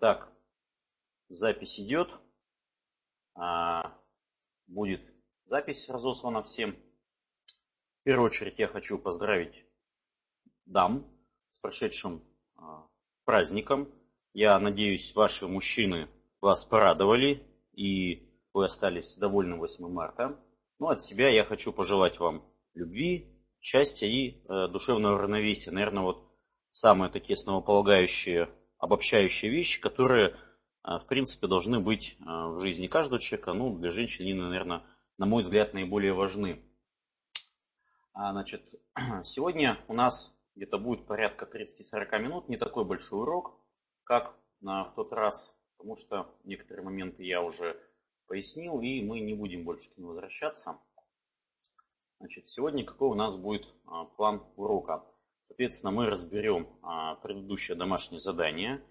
Итак, запись идет. А, будет запись разослана всем. В первую очередь я хочу поздравить дам с прошедшим а, праздником. Я надеюсь, ваши мужчины вас порадовали и вы остались довольны 8 марта. Ну, от себя я хочу пожелать вам любви, счастья и э, душевного равновесия. Наверное, вот самые такие основополагающие, обобщающие вещи, которые, э, в принципе, должны быть э, в жизни каждого человека. Ну, для женщин они, наверное, на мой взгляд, наиболее важны. А, значит, сегодня у нас где-то будет порядка 30-40 минут, не такой большой урок, как на тот раз, потому что некоторые моменты я уже пояснил, и мы не будем больше к ним возвращаться. Значит, сегодня какой у нас будет а, план урока? Соответственно, мы разберем а, предыдущее домашнее задание.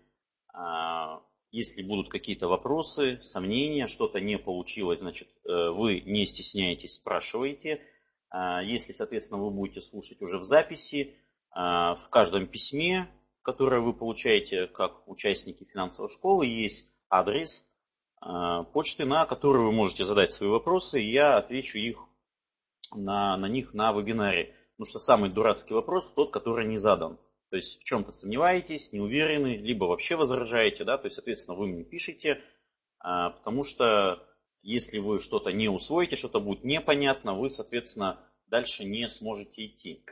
А, если будут какие-то вопросы, сомнения, что-то не получилось, значит, э, вы не стесняйтесь, спрашиваете. Если, соответственно, вы будете слушать уже в записи, в каждом письме, которое вы получаете как участники финансовой школы, есть адрес почты, на который вы можете задать свои вопросы, и я отвечу их на, на них на вебинаре. Потому что самый дурацкий вопрос тот, который не задан. То есть в чем-то сомневаетесь, не уверены, либо вообще возражаете, да, то есть, соответственно, вы мне пишете, а, потому что если вы что-то не усвоите, что-то будет непонятно, вы, соответственно, дальше не сможете идти.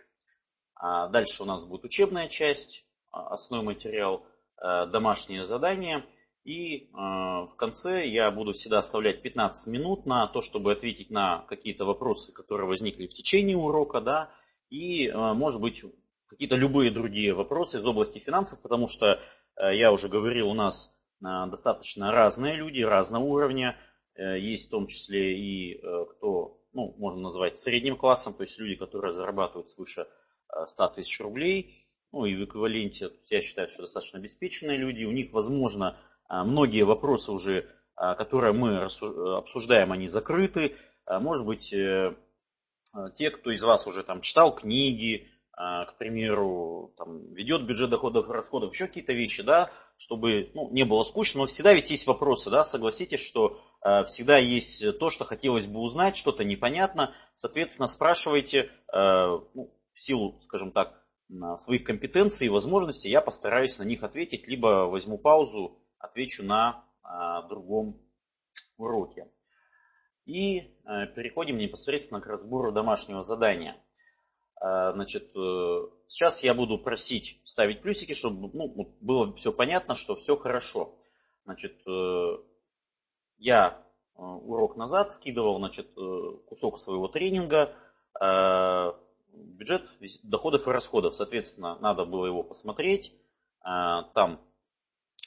А дальше у нас будет учебная часть, а, основной материал, а, домашнее задание – и э, в конце я буду всегда оставлять 15 минут на то, чтобы ответить на какие-то вопросы, которые возникли в течение урока, да, и, э, может быть, какие-то любые другие вопросы из области финансов, потому что, э, я уже говорил, у нас э, достаточно разные люди, разного уровня, э, есть в том числе и э, кто, ну, можно назвать средним классом, то есть люди, которые зарабатывают свыше э, 100 тысяч рублей, ну и в эквиваленте, я считаю, что достаточно обеспеченные люди, у них, возможно, а, многие вопросы уже, а, которые мы обсуждаем, они закрыты. А, может быть, те, кто из вас уже там читал книги, к примеру, там, ведет бюджет доходов и расходов, еще какие-то вещи, да, чтобы ну, не было скучно, но всегда ведь есть вопросы, да, согласитесь, что э, всегда есть то, что хотелось бы узнать, что-то непонятно, соответственно, спрашивайте, э, ну, в силу, скажем так, своих компетенций и возможностей, я постараюсь на них ответить, либо возьму паузу, отвечу на а, другом уроке. И э, переходим непосредственно к разбору домашнего задания. А, значит, э, сейчас я буду просить ставить плюсики, чтобы ну, было все понятно, что все хорошо. Значит, э, я урок назад скидывал значит, кусок своего тренинга, бюджет доходов и расходов. Соответственно, надо было его посмотреть. Там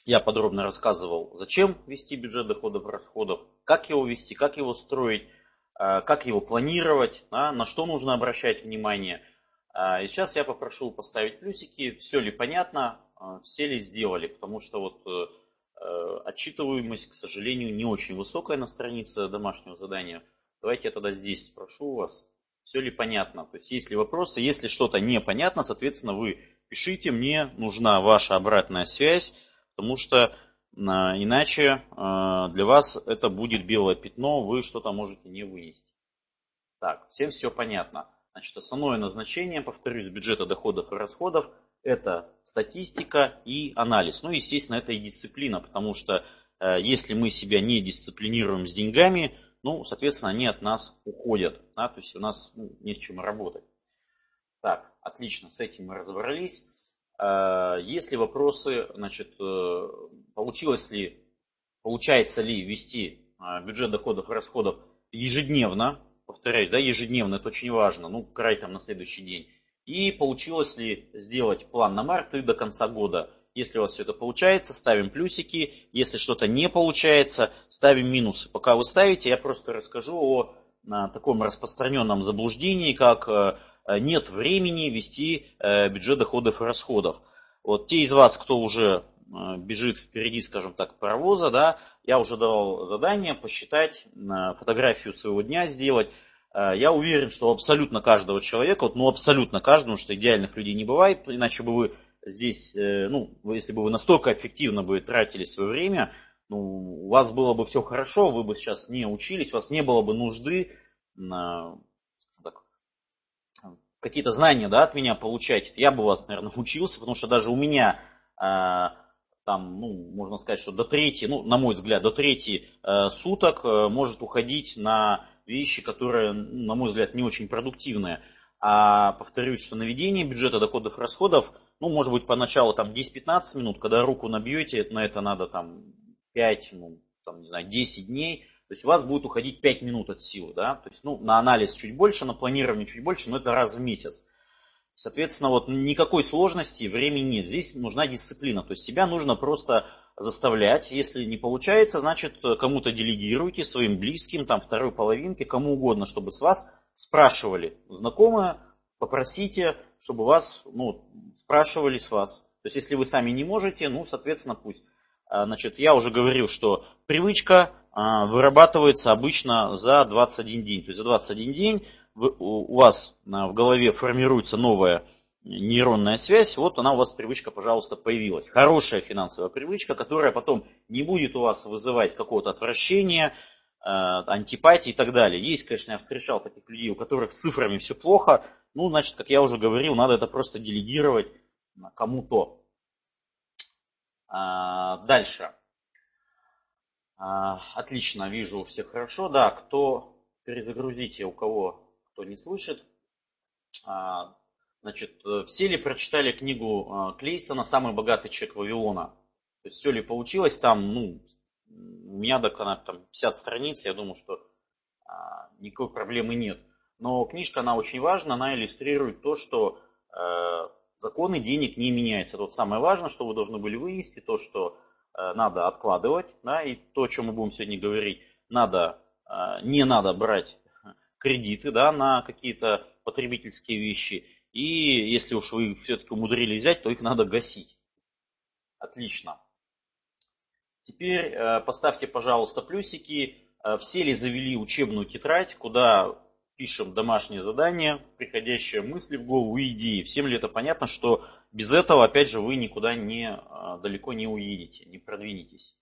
я подробно рассказывал, зачем вести бюджет доходов и расходов, как его вести, как его строить, э, как его планировать, на что нужно обращать внимание. Э, и сейчас я попрошу поставить плюсики, все ли понятно, э, все ли сделали, потому что вот отчитываемость, к сожалению, не очень высокая на странице домашнего задания. Давайте я тогда здесь спрошу вас, все ли понятно. То есть, есть ли вопросы, если что-то непонятно, соответственно, вы пишите, мне нужна ваша обратная связь, потому что а, иначе а, для вас это будет белое пятно, вы что-то можете не вынести. Так, всем все понятно. Значит, основное назначение, повторюсь, бюджета доходов и расходов – это статистика и анализ. Ну, естественно, это и дисциплина, потому что э, если мы себя не дисциплинируем с деньгами, ну, соответственно, они от нас уходят. Да, то есть у нас ну, не с чем работать. Так, отлично, с этим мы разобрались. Э, есть ли вопросы, значит, э, получилось ли, получается ли вести э, бюджет доходов и расходов ежедневно, повторяюсь, да, ежедневно, это очень важно, ну, край там на следующий день. И получилось ли сделать план на март и до конца года. Если у вас все это получается, ставим плюсики. Если что-то не получается, ставим минусы. Пока вы ставите, я просто расскажу о таком распространенном заблуждении, как нет времени вести э, бюджет доходов и расходов. Вот те из вас, кто уже э, бежит впереди, скажем так, паровоза, да, я уже давал задание посчитать, фотографию своего дня сделать. Я уверен, что абсолютно каждого человека, вот, ну абсолютно каждому, что идеальных людей не бывает, иначе бы вы здесь, э, ну, если бы вы настолько эффективно бы тратили свое время, ну, у вас было бы все хорошо, вы бы сейчас не учились, у вас не было бы нужды какие-то знания да, от меня получать. Я бы вас, наверное, учился, потому что даже у меня а, там, ну, можно сказать, что до трети, ну, на мой взгляд, до трети э, суток э, может уходить на вещи, которые, на мой взгляд, не очень продуктивные. А повторюсь, что наведение бюджета доходов расходов, ну, может быть, поначалу там 10-15 минут, когда руку набьете, на это надо там 5, ну, там, не знаю, 10 дней, то есть у вас будет уходить 5 минут от силы, да, то есть, ну, на анализ чуть больше, на планирование чуть больше, но это раз в месяц. Соответственно, вот никакой сложности, времени нет. Здесь нужна дисциплина. То есть себя нужно просто заставлять. Если не получается, значит кому-то делегируйте, своим близким, там второй половинке, кому угодно, чтобы с вас спрашивали. Знакомые, попросите, чтобы вас, ну, спрашивали с вас. То есть если вы сами не можете, ну, соответственно, пусть. А, значит, я уже говорил, что привычка вырабатывается обычно за 21 день. То есть за 21 день у вас в голове формируется новая нейронная связь, вот она у вас привычка, пожалуйста, появилась. Хорошая финансовая привычка, которая потом не будет у вас вызывать какого-то отвращения, э, антипатии и так далее. Есть, конечно, я встречал таких людей, у которых с цифрами все плохо. Ну, значит, как я уже говорил, надо это просто делегировать кому-то. А, дальше. А, отлично, вижу все хорошо. Да, кто перезагрузите, у кого кто не слышит. А, значит, э, все ли прочитали книгу а, Клейсона «Самый богатый человек Вавилона»? То есть все ли получилось там, ну, у меня так она там 50 страниц, я думаю, что никакой проблемы нет. Но книжка, она очень важна, она иллюстрирует то, что э, законы денег не меняются. Вот самое важное, что вы должны были вынести, то, что надо откладывать, да, и то, о чем мы будем сегодня говорить, надо, э, не надо брать кредиты да, на какие-то потребительские вещи. И если уж вы все-таки умудрились взять, то их надо гасить. Отлично. Теперь э, поставьте, пожалуйста, плюсики. Э, все ли завели учебную тетрадь, куда пишем домашние задания, приходящие мысли в голову и идеи. Всем ли это понятно, что без этого, опять же, вы никуда не, э, далеко не уедете, не продвинетесь.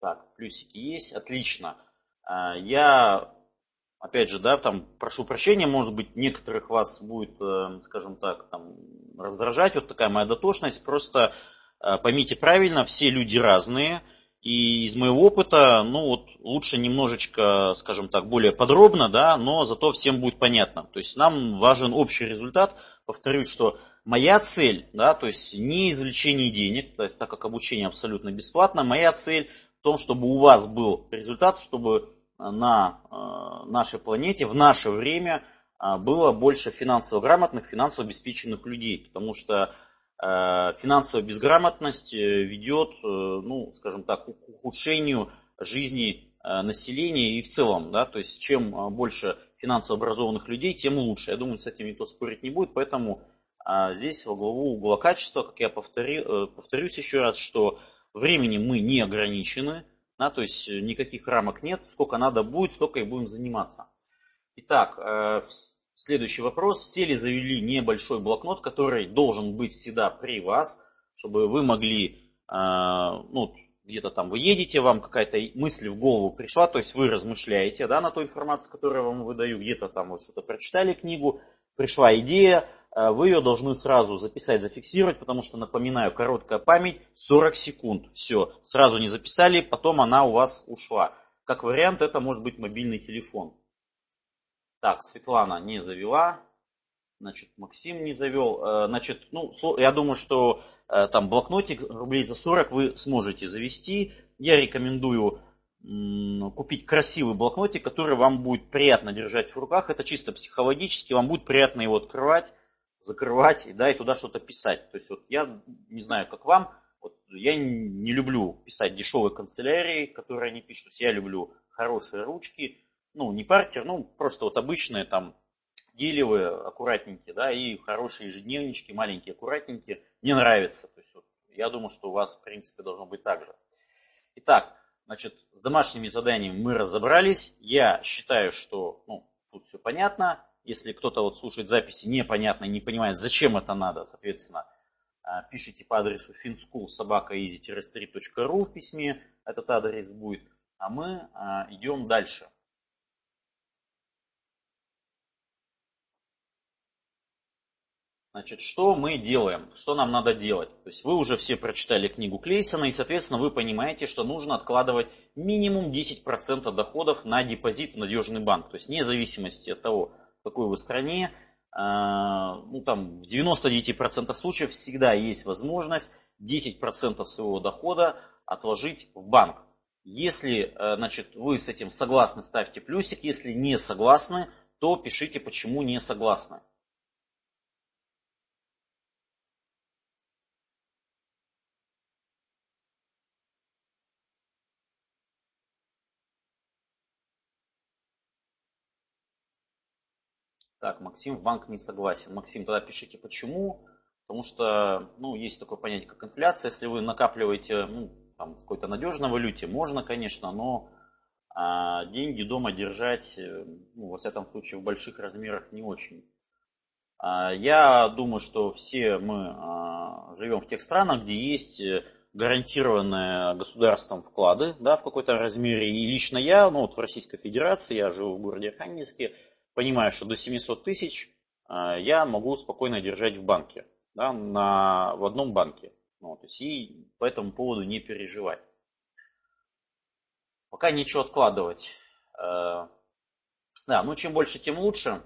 Так, плюсики есть, отлично. А, я, опять же, да, там прошу прощения, может быть, некоторых вас будет, э, скажем так, там, раздражать вот такая моя дотошность. Просто э, поймите правильно, все люди разные. И из моего опыта, ну вот лучше немножечко, скажем так, более подробно, да, но зато всем будет понятно. То есть нам важен общий результат. Повторюсь, что моя цель, да, то есть не извлечение денег, так как обучение абсолютно бесплатно, моя цель в том, чтобы у вас был результат, чтобы э, на э, нашей планете в наше время э, было больше финансово грамотных, финансово обеспеченных людей. Потому что финансовая безграмотность ведет, ну, скажем так, к ухудшению жизни населения и в целом. Да? То есть чем больше финансово образованных людей, тем лучше. Я думаю, с этим никто спорить не будет. Поэтому здесь во главу угла качества, как я повтори, повторюсь еще раз, что Времени мы не ограничены, да, то есть э, никаких рамок нет. Сколько надо будет, столько и будем заниматься. Итак, э, следующий вопрос. Все ли завели небольшой блокнот, который должен быть всегда при вас, чтобы вы могли, э, ну, где-то там вы едете, вам какая-то мысль в голову пришла, то есть вы размышляете да, на той информации, которую я вам выдаю, где-то там вы что-то прочитали книгу, пришла идея, Э, вы ее должны сразу записать, зафиксировать, потому что, напоминаю, короткая память 40 секунд. Все, сразу не записали, потом она у вас ушла. Как вариант, это может быть мобильный телефон. Так, Светлана не завела. Значит, Максим не завел. Э, значит, ну, я думаю, что э, там блокнотик рублей за 40 вы сможете завести. Я рекомендую купить красивый блокнотик, который вам будет приятно держать в руках. Это чисто психологически, вам будет приятно его открывать закрывать, да, и туда что-то писать. То есть вот я не знаю, как вам, вот я не люблю писать дешевые канцелярии, которые они пишут. Я люблю хорошие ручки, ну, не паркер, ну, просто вот обычные там гелевые, аккуратненькие, да, и хорошие ежедневнички, маленькие, аккуратненькие. Мне нравится. То есть вот, я думаю, что у вас, в принципе, должно быть так же. Итак, значит, с домашними заданиями мы разобрались. Я считаю, что ну, тут все понятно если кто-то вот слушает записи непонятно и не понимает, зачем это надо, соответственно, а, пишите по адресу finschool.sobaka.easy-3.ru в письме, этот адрес будет, а мы а, идем дальше. Значит, что мы делаем? Что нам надо делать? То есть вы уже все прочитали книгу Клейсона, и, соответственно, вы понимаете, что нужно откладывать минимум 10% доходов на депозит в надежный банк. То есть вне зависимости от того, в какой вы стране, а, ну, там, в 99% случаев всегда есть возможность 10% своего дохода отложить в банк. Если э, значит, вы с этим согласны, ставьте плюсик. Если не согласны, то пишите, почему не согласны. Так, Максим в банк не согласен. Максим, тогда пишите почему. Потому что, ну, есть такое понятие, как инфляция. Если вы накапливаете, ну, там, в какой-то надежной валюте, можно, конечно, но а, деньги дома держать, э, ну, во всяком случае, в больших размерах не очень. А, я думаю, что все мы а, живем в тех странах, где есть э, гарантированные государством вклады, да, в какой-то размере. И лично я, ну, вот в Российской Федерации, я живу в городе Архангельске, понимаю, что до 700 тысяч а, я могу спокойно держать в банке, да, на, в одном банке. Ну, то есть и по этому поводу не переживать. Пока нечего откладывать. А, да, ну чем больше, тем лучше.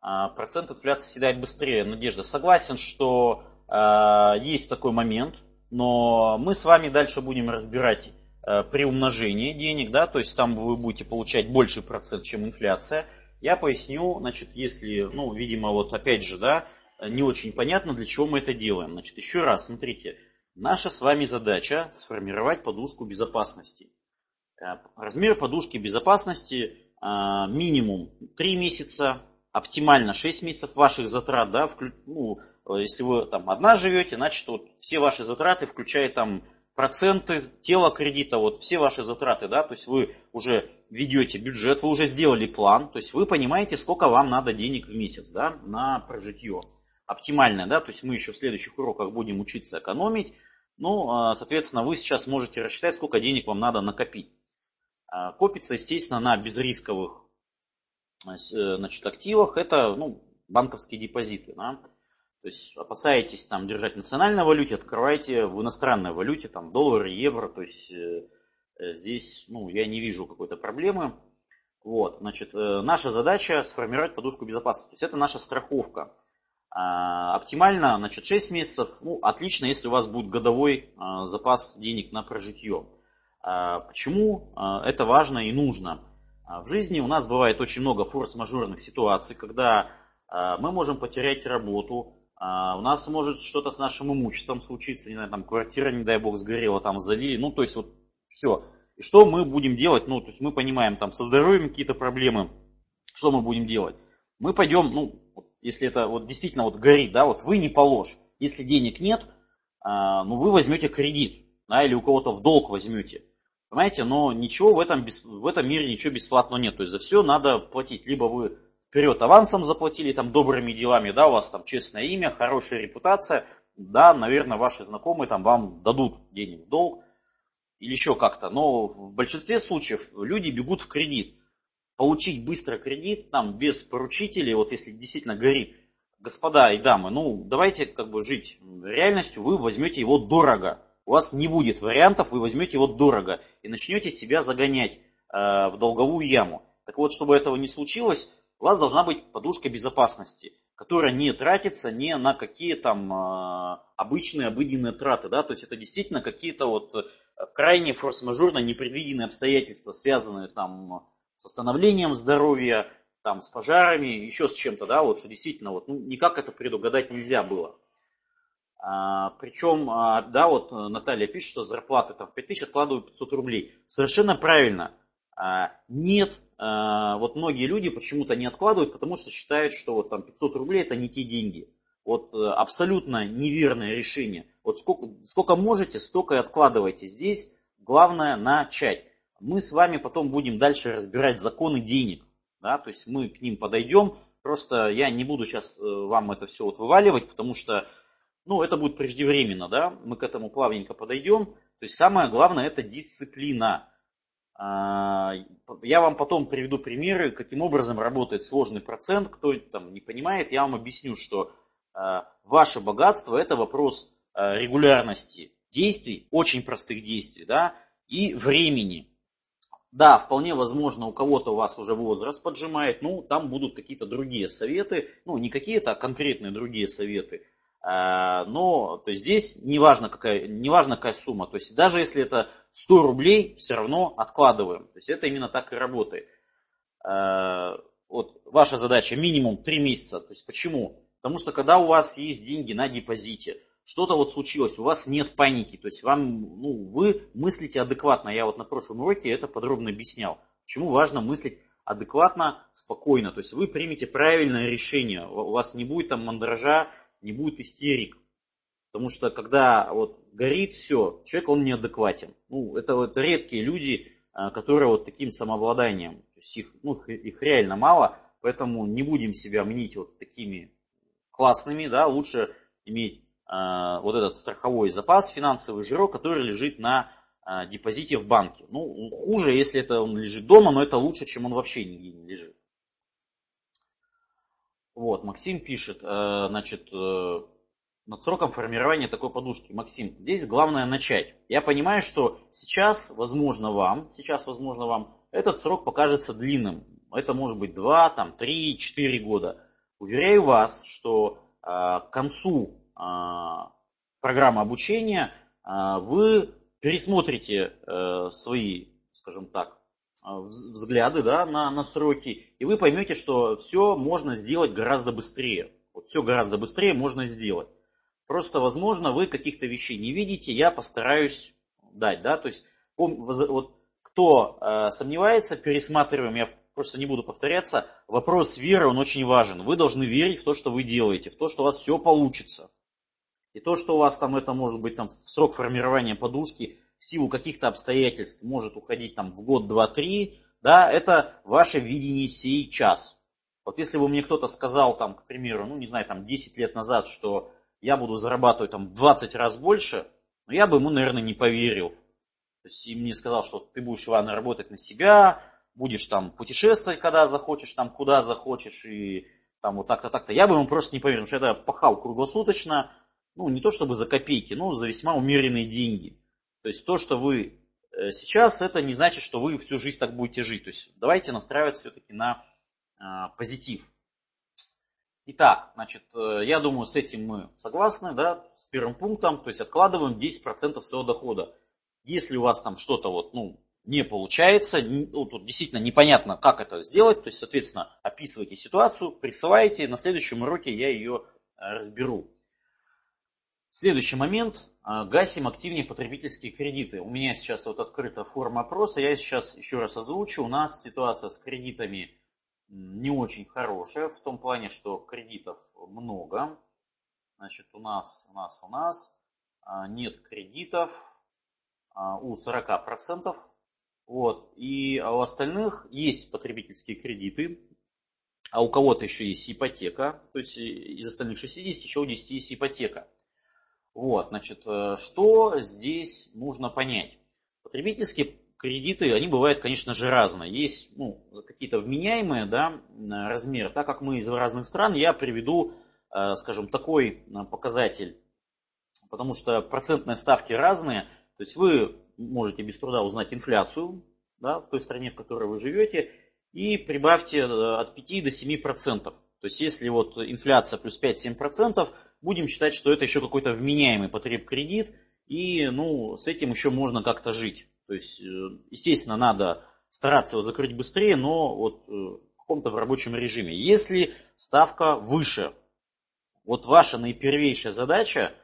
А, процент инфляции седает быстрее. Надежда, согласен, что есть такой момент, но мы с вами дальше будем разбирать при умножении денег, да, то есть там вы будете получать больший процент, чем инфляция. Я поясню, значит, если, ну, видимо, вот опять же, да, не очень понятно, для чего мы это делаем. Значит, еще раз, смотрите, наша с вами задача сформировать подушку безопасности. Э, размер подушки безопасности э, минимум 3 месяца, оптимально 6 месяцев ваших затрат, да, вклю, ну, если вы там одна живете, значит, вот все ваши затраты, включая там проценты, тело кредита, вот все ваши затраты, да, то есть вы уже ведете бюджет, вы уже сделали план, то есть вы понимаете, сколько вам надо денег в месяц, да, на прожитье. Оптимальное, да, то есть мы еще в следующих уроках будем учиться экономить, ну, а, соответственно, вы сейчас можете рассчитать, сколько денег вам надо накопить. А, копится, естественно, на безрисковых э, значит, активах, это ну, банковские депозиты. Да. То есть опасаетесь там держать в национальной валюте, открывайте в иностранной валюте, там доллары, евро. То есть э, э, здесь ну, я не вижу какой-то проблемы. Вот, значит, э, наша задача сформировать подушку безопасности. То есть это наша страховка. А, оптимально, значит, 6 месяцев. Ну, отлично, если у вас будет годовой а, запас денег на прожитье. А, почему это важно и нужно? В жизни у нас бывает очень много форс-мажорных ситуаций, когда мы можем потерять работу, у нас может что-то с нашим имуществом случиться, не знаю, там квартира, не дай бог, сгорела, там залили, ну, то есть вот все. И что мы будем делать? Ну, то есть мы понимаем, там со здоровьем какие-то проблемы, что мы будем делать? Мы пойдем, ну, если это вот действительно вот горит, да, вот вы не положь. Если денег нет, а, ну, вы возьмете кредит, да, или у кого-то в долг возьмете. Понимаете, но ничего в этом, в этом мире ничего бесплатного нет. То есть за все надо платить. Либо вы вперед авансом заплатили, там, добрыми делами, да, у вас там честное имя, хорошая репутация, да, наверное, ваши знакомые там вам дадут денег в долг или еще как-то. Но в большинстве случаев люди бегут в кредит. Получить быстро кредит, там, без поручителей, вот если действительно горит, господа и дамы, ну, давайте как бы жить реальностью, вы возьмете его дорого. У вас не будет вариантов, вы возьмете его дорого и начнете себя загонять э, в долговую яму. Так вот, чтобы этого не случилось, у вас должна быть подушка безопасности, которая не тратится не на какие там а, обычные обыденные траты. Да? То есть это действительно какие-то вот э, крайне форс-мажорно непредвиденные обстоятельства, связанные там с восстановлением здоровья, там, с пожарами, еще с чем-то, да, вот что действительно вот, ну, никак это предугадать нельзя было. А, причем, а, да, вот Наталья пишет, что зарплаты там 5000 откладывают 500 рублей. Совершенно правильно. А, нет вот многие люди почему-то не откладывают, потому что считают, что вот там 500 рублей это не те деньги. Вот э, абсолютно неверное решение. Вот сколько, сколько можете, столько и откладывайте. Здесь главное начать. Мы с вами потом будем дальше разбирать законы денег. Да? То есть мы к ним подойдем. Просто я не буду сейчас вам это все вот вываливать, потому что ну, это будет преждевременно, да, мы к этому плавненько подойдем. То есть самое главное это дисциплина. А, я вам потом приведу примеры, каким образом работает сложный процент. Кто там не понимает, я вам объясню, что а, ваше богатство это вопрос а, регулярности действий, очень простых действий, да, и времени. Да, вполне возможно, у кого-то у вас уже возраст поджимает, ну, там будут какие-то другие советы, ну, не какие-то, а конкретные другие советы. Но то есть здесь неважно какая, неважно какая сумма, то есть даже если это 100 рублей все равно откладываем. То есть это именно так и работает. Э, вот ваша задача минимум 3 месяца. То есть почему? Потому что когда у вас есть деньги на депозите, что-то вот случилось, у вас нет паники, то есть вам, ну, вы мыслите адекватно. Я вот на прошлом уроке это подробно объяснял. Почему важно мыслить адекватно, спокойно. То есть вы примете правильное решение. У вас не будет там мандража, не будет истерик. Потому что когда вот горит все, человек он неадекватен. Ну, это вот редкие люди, а, которые вот таким самообладанием, то есть их, ну, их реально мало, поэтому не будем себя мнить вот такими классными, да, лучше иметь э, вот этот страховой запас, финансовый жирок, который лежит на э, депозите в банке. Ну, хуже, если это он лежит дома, но это лучше, чем он вообще нигде не лежит. Вот, Максим пишет, э, значит, э, над сроком формирования такой подушки. Максим, здесь главное начать. Я понимаю, что сейчас, возможно, вам, сейчас, возможно, вам этот срок покажется длинным. Это может быть 2, там, 3, 4 года. Уверяю вас, что э, к концу э, программы обучения э, вы пересмотрите э, свои, скажем так, взгляды да, на, на сроки, и вы поймете, что все можно сделать гораздо быстрее. Вот все гораздо быстрее можно сделать. Просто, возможно, вы каких-то вещей не видите, я постараюсь дать, да, то есть вот кто э, сомневается, пересматриваем, я просто не буду повторяться, вопрос веры, он очень важен. Вы должны верить в то, что вы делаете, в то, что у вас все получится. И то, что у вас там это может быть там срок формирования подушки в силу каких-то обстоятельств может уходить там в год, два, три, да, это ваше видение сейчас. Вот если бы мне кто-то сказал там, к примеру, ну не знаю, там 10 лет назад, что я буду зарабатывать там 20 раз больше, но я бы ему, наверное, не поверил. То есть и мне сказал, что ты будешь, Иван, работать на себя, будешь там путешествовать, когда захочешь, там куда захочешь, и там вот так-то, так-то. Я бы ему просто не поверил, потому что я пахал круглосуточно, ну, не то чтобы за копейки, но за весьма умеренные деньги. То есть то, что вы э, сейчас, это не значит, что вы всю жизнь так будете жить. То есть давайте настраиваться все-таки на а, позитив. Итак, значит, э, я думаю, с этим мы согласны, да, с первым пунктом, то есть откладываем 10% своего дохода. Если у вас там что-то вот, ну, не получается, ну, тут действительно непонятно, как это сделать, то есть, соответственно, описывайте ситуацию, присылайте, на следующем уроке я ее э, разберу. Следующий момент. Э, гасим активнее потребительские кредиты. У меня сейчас вот открыта форма опроса, я сейчас еще раз озвучу. У нас ситуация с кредитами не очень хорошая в том плане, что кредитов много. Значит, у нас, у нас, у нас а, нет кредитов а, у 40%. Вот. И у остальных есть потребительские кредиты, а у кого-то еще есть ипотека. То есть из остальных 60 еще у 10 есть ипотека. Вот, значит, э, что здесь нужно понять? Потребительские кредиты, они бывают, конечно же, разные. Есть ну, какие-то вменяемые да, размеры. Так как мы из разных стран, я приведу, э, скажем, такой э, показатель. Потому что процентные ставки разные. То есть вы можете без труда узнать инфляцию да, в той стране, в которой вы живете, и прибавьте э, от 5 до 7 процентов. То есть если вот инфляция плюс 5-7 процентов, будем считать, что это еще какой-то вменяемый потреб кредит, и ну, с этим еще можно как-то жить. То есть, э, естественно, надо стараться его закрыть быстрее, но вот э, в каком-то в рабочем режиме. Если ставка выше, вот ваша наипервейшая задача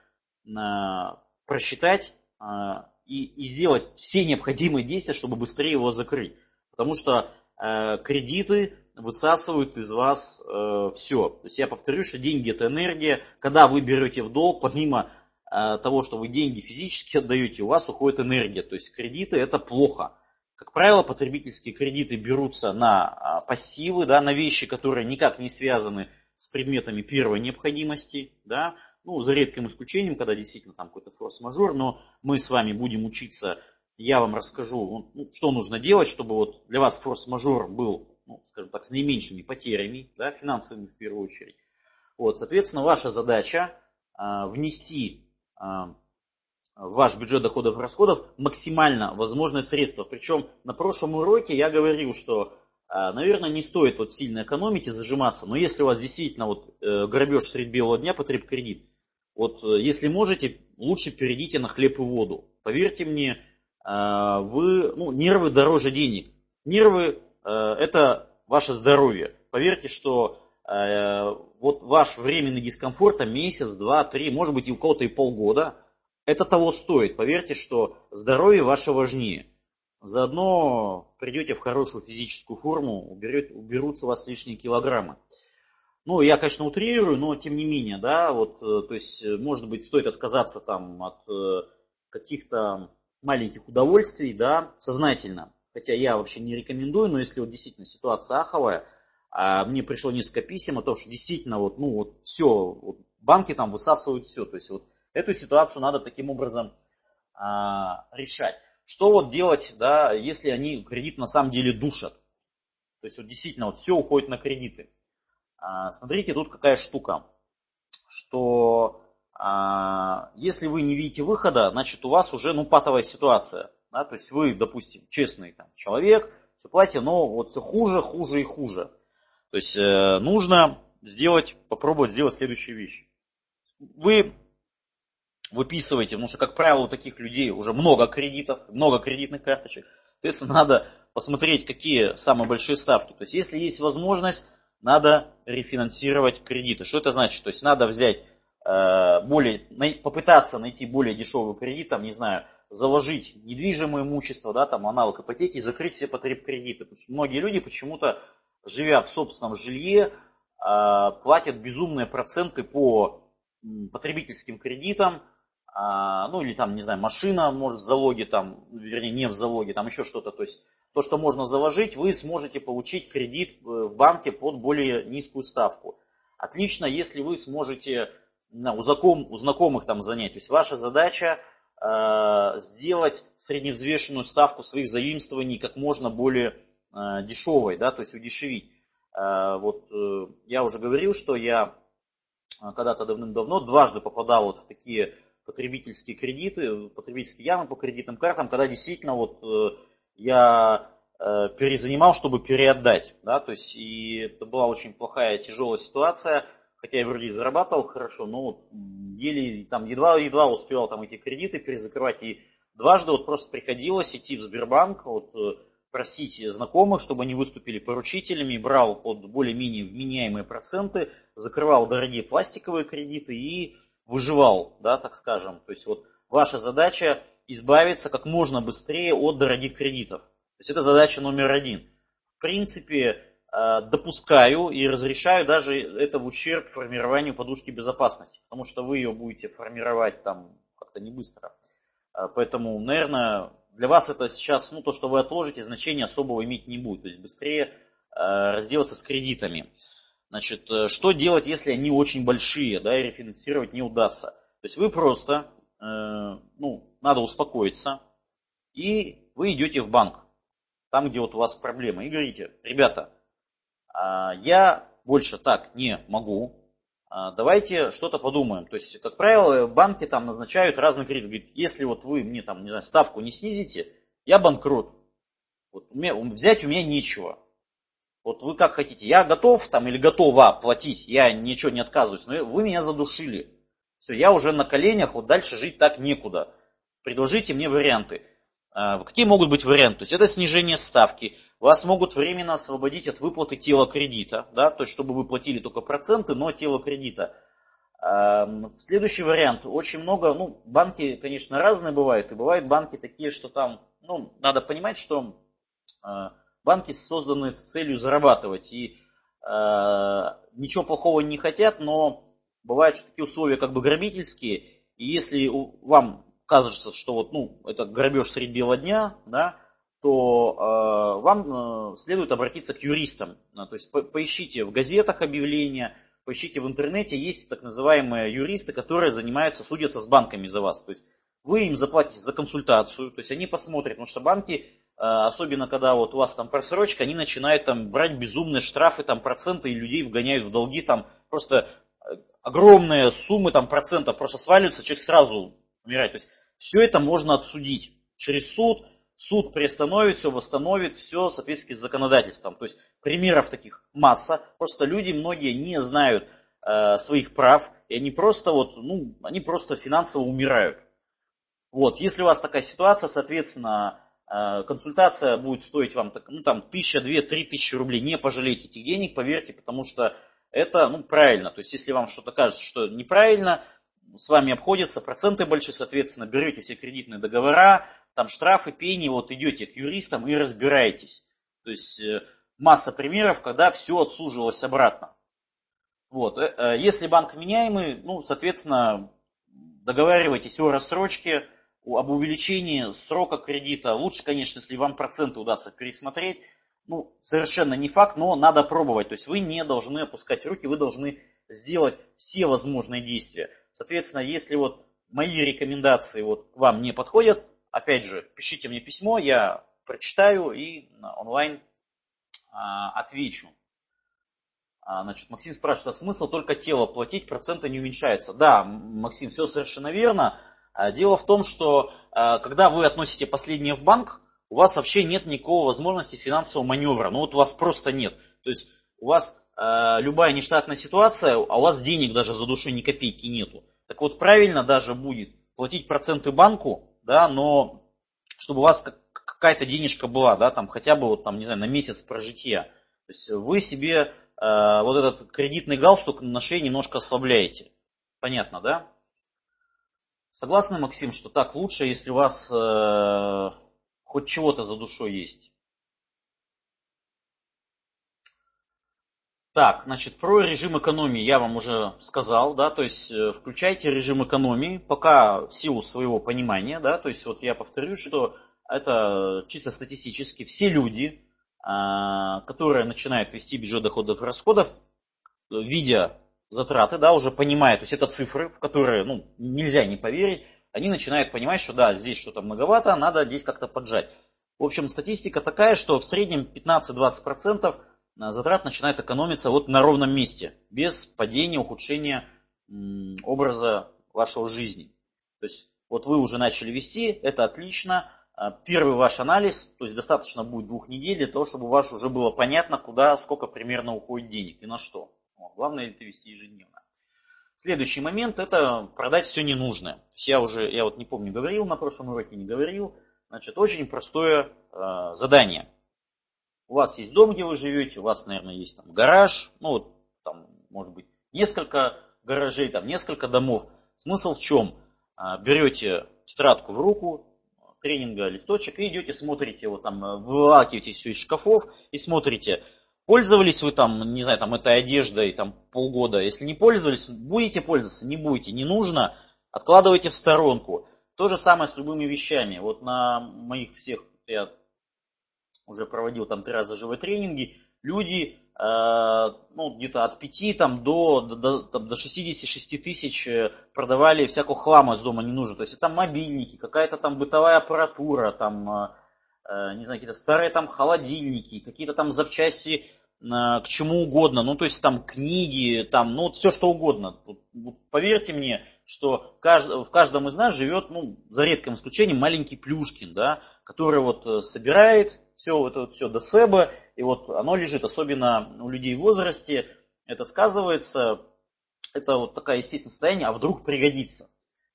э, просчитать и, сделать все необходимые действия, чтобы быстрее его закрыть. Потому что кредиты высасывают из вас э, все. То есть я повторю, что деньги это энергия. Когда вы берете в долг, помимо того, что вы деньги физически отдаете, у вас уходит энергия. То есть кредиты это плохо. Как правило, потребительские кредиты берутся на а, пассивы, да, на вещи, которые никак не связаны с предметами первой необходимости, да, ну, за редким исключением, когда действительно там какой-то форс-мажор, но мы с вами будем учиться, я вам расскажу, ну, что нужно делать, чтобы вот для вас форс-мажор был, ну, скажем так, с наименьшими потерями, да, финансовыми в первую очередь. Вот, соответственно, ваша задача а, внести ваш бюджет доходов и расходов максимально возможные средства. Причем на прошлом уроке я говорил, что а, наверное, не стоит вот сильно экономить и зажиматься. Но если у вас действительно вот э, грабеж средь белого дня, потреб кредит, вот э, если можете, лучше перейдите на хлеб и воду. Поверьте мне, а, вы, ну, нервы дороже денег. Нервы э, это ваше здоровье. Поверьте, что вот ваш временный дискомфорт, там месяц, два, три, может быть и у кого-то и полгода, это того стоит. Поверьте, что здоровье ваше важнее. Заодно придете в хорошую физическую форму, уберет, уберутся у вас лишние килограммы. Ну, я, конечно, утрирую, но тем не менее, да, вот, э, то есть, э, может быть, стоит отказаться там от э, каких-то маленьких удовольствий, да, сознательно. Хотя я вообще не рекомендую, но если вот действительно ситуация аховая, а мне пришло несколько писем о том, что действительно вот, ну вот все, вот, банки там высасывают все. То есть вот эту ситуацию надо таким образом а, решать. Что вот делать, да, если они кредит на самом деле душат? То есть вот действительно вот все уходит на кредиты. А, смотрите, тут какая штука, что а, если вы не видите выхода, значит у вас уже ну патовая ситуация. Да? То есть вы, допустим, честный там, человек, все платье, но вот все хуже, хуже и хуже. То есть э, нужно сделать, попробовать сделать следующие вещи. Вы выписываете, потому что, как правило, у таких людей уже много кредитов, много кредитных карточек. Соответственно, надо посмотреть, какие самые большие ставки. То есть, если есть возможность, надо рефинансировать кредиты. Что это значит? То есть, надо взять э, более, попытаться найти более дешевый кредит, там, не знаю, заложить недвижимое имущество, да, там, аналог ипотеки закрыть все потреб кредиты. Потому что многие люди почему-то, живя в собственном жилье, э, платят безумные проценты по потребительским кредитам, а, ну или там, не знаю, машина может в залоге, там, вернее, не в залоге, там еще что-то. То есть то, что можно заложить, вы сможете получить кредит э, в банке под более низкую ставку. Отлично, если вы сможете у, знаком, у знакомых там занять. То есть ваша задача э, сделать средневзвешенную ставку своих заимствований как можно более э, дешевой, да, то есть удешевить. Э, вот э, я уже говорил, что я э, когда-то давным-давно дважды попадал вот в такие потребительские кредиты, потребительские ямы по кредитным картам, когда действительно вот э, я э, перезанимал, чтобы переотдать. Да, то есть и это была очень плохая, тяжелая ситуация, хотя я вроде и зарабатывал хорошо, но вот еле, там, едва, едва успевал там эти кредиты перезакрывать. И дважды вот просто приходилось идти в Сбербанк, вот, э, просить знакомых, чтобы они выступили поручителями, брал под более-менее вменяемые проценты, закрывал дорогие пластиковые кредиты и выживал, да, так скажем. То есть вот ваша задача избавиться как можно быстрее от дорогих кредитов. То есть это задача номер один. В принципе, э, допускаю и разрешаю даже это в ущерб формированию подушки безопасности, потому что вы ее будете формировать там как-то не быстро. Э, поэтому, наверное, для вас это сейчас, ну, то, что вы отложите, значения особого иметь не будет. То есть быстрее э, разделаться с кредитами. Значит, э, что делать, если они очень большие, да, и рефинансировать не удастся? То есть вы просто, э, ну, надо успокоиться, и вы идете в банк, там, где вот у вас проблемы, и говорите, ребята, э, я больше так не могу, давайте что-то подумаем. То есть, как правило, банки там назначают разные кредиты. Говорит, если вот вы мне там, не знаю, ставку не снизите, я банкрот. Вот, взять у меня нечего. Вот вы как хотите. Я готов там или готова платить, я ничего не отказываюсь, но вы меня задушили. Все, я уже на коленях, вот дальше жить так некуда. Предложите мне варианты. А, какие могут быть варианты? То есть это снижение ставки. Вас могут временно освободить от выплаты тела кредита, да, то есть чтобы вы платили только проценты, но тело кредита. А, следующий вариант. Очень много, ну, банки, конечно, разные бывают. И бывают банки такие, что там, ну, надо понимать, что а, банки созданы с целью зарабатывать. И ничего плохого не хотят, но бывают такие условия как бы грабительские. И если вам кажется, что вот, ну, это грабеж средь бела дня, да, то вам следует обратиться к юристам. То есть поищите в газетах объявления, поищите в интернете, есть так называемые юристы, которые занимаются, судятся с банками за вас. То есть вы им заплатите за консультацию, то есть они посмотрят, потому что банки, особенно когда вот у вас там просрочка, они начинают там брать безумные штрафы, там проценты и людей вгоняют в долги, там просто огромные суммы там процентов просто сваливаются, человек сразу умирает. То есть все это можно отсудить через суд, суд приостановит все, восстановит все в соответствии с законодательством. То есть примеров таких масса. Просто люди многие не знают э, своих прав, и они просто вот, ну, они просто финансово умирают. Вот, если у вас такая ситуация, соответственно, э, консультация будет стоить вам, ну, там, тысяча, две, три тысячи рублей. Не пожалейте этих денег, поверьте, потому что это ну, правильно. То есть, если вам что-то кажется, что неправильно, с вами обходятся, проценты большие, соответственно, берете все кредитные договора, там штрафы, пени, вот идете к юристам и разбираетесь. То есть, э, масса примеров, когда все отсуживалось обратно. Вот. Э, э, если банк вменяемый, ну, соответственно, договаривайтесь о рассрочке, об увеличении срока кредита. Лучше, конечно, если вам проценты удастся пересмотреть, ну, совершенно не факт, но надо пробовать. То есть вы не должны опускать руки, вы должны сделать все возможные действия. Соответственно, если вот мои рекомендации вот вам не подходят, опять же, пишите мне письмо, я прочитаю и онлайн а, отвечу. А, значит, Максим спрашивает, а смысл только тело платить, проценты не уменьшаются? Да, Максим, все совершенно верно. А, дело в том, что когда вы относите последнее в банк, у вас вообще нет никакой возможности финансового маневра. Ну вот у вас просто нет. То есть у вас любая нештатная ситуация, а у вас денег даже за душой ни копейки нету. Так вот правильно даже будет платить проценты банку, да, но чтобы у вас какая-то денежка была, да, там хотя бы вот там, не знаю, на месяц прожития. То есть вы себе э, вот этот кредитный галстук на шее немножко ослабляете. Понятно, да? Согласны, Максим, что так лучше, если у вас э, хоть чего-то за душой есть. Так, значит, про режим экономии я вам уже сказал, да, то есть э, включайте режим экономии, пока в силу своего понимания, да, то есть вот я повторю, что это чисто статистически все люди, а, которые начинают вести бюджет доходов и расходов, видя затраты, да, уже понимая, то есть это цифры, в которые, ну, нельзя не поверить, они начинают понимать, что да, здесь что-то многовато, надо здесь как-то поджать. В общем, статистика такая, что в среднем 15-20% затрат начинает экономиться вот на ровном месте, без падения, ухудшения образа вашего жизни. То есть вот вы уже начали вести, это отлично. А, первый ваш анализ, то есть достаточно будет двух недель для того, чтобы у вас уже было понятно, куда, сколько примерно уходит денег и на что. Главное это вести ежедневно. Следующий момент это продать все ненужное. Я уже, я вот не помню, говорил на прошлом уроке, не говорил. Значит, очень простое э, задание. У вас есть дом, где вы живете, у вас, наверное, есть там гараж, ну вот там, может быть, несколько гаражей, там несколько домов. Смысл в чем? Э, берете тетрадку в руку, тренинга, листочек, и идете, смотрите, вот там, вывалакиваете все из шкафов и смотрите, Пользовались вы там, не знаю, там этой одеждой там полгода. Если не пользовались, будете пользоваться, не будете, не нужно, откладывайте в сторонку. То же самое с любыми вещами. Вот на моих всех, я уже проводил там три раза живые тренинги, люди э, ну, где-то от 5 там, до, до, там, до 66 тысяч э, продавали всякого хлама из дома не нужно. То есть это мобильники, какая-то там бытовая аппаратура, там э, Э, не знаю, какие-то старые там холодильники, какие-то там запчасти э, к чему угодно, ну то есть там книги, там, ну вот все что угодно. Поверьте мне, что в каждом из нас живет, ну, за редким исключением, маленький Плюшкин, да, который вот собирает все это вот все до себя, и вот оно лежит, особенно у людей в возрасте, это сказывается, это вот такое естественное состояние, а вдруг пригодится.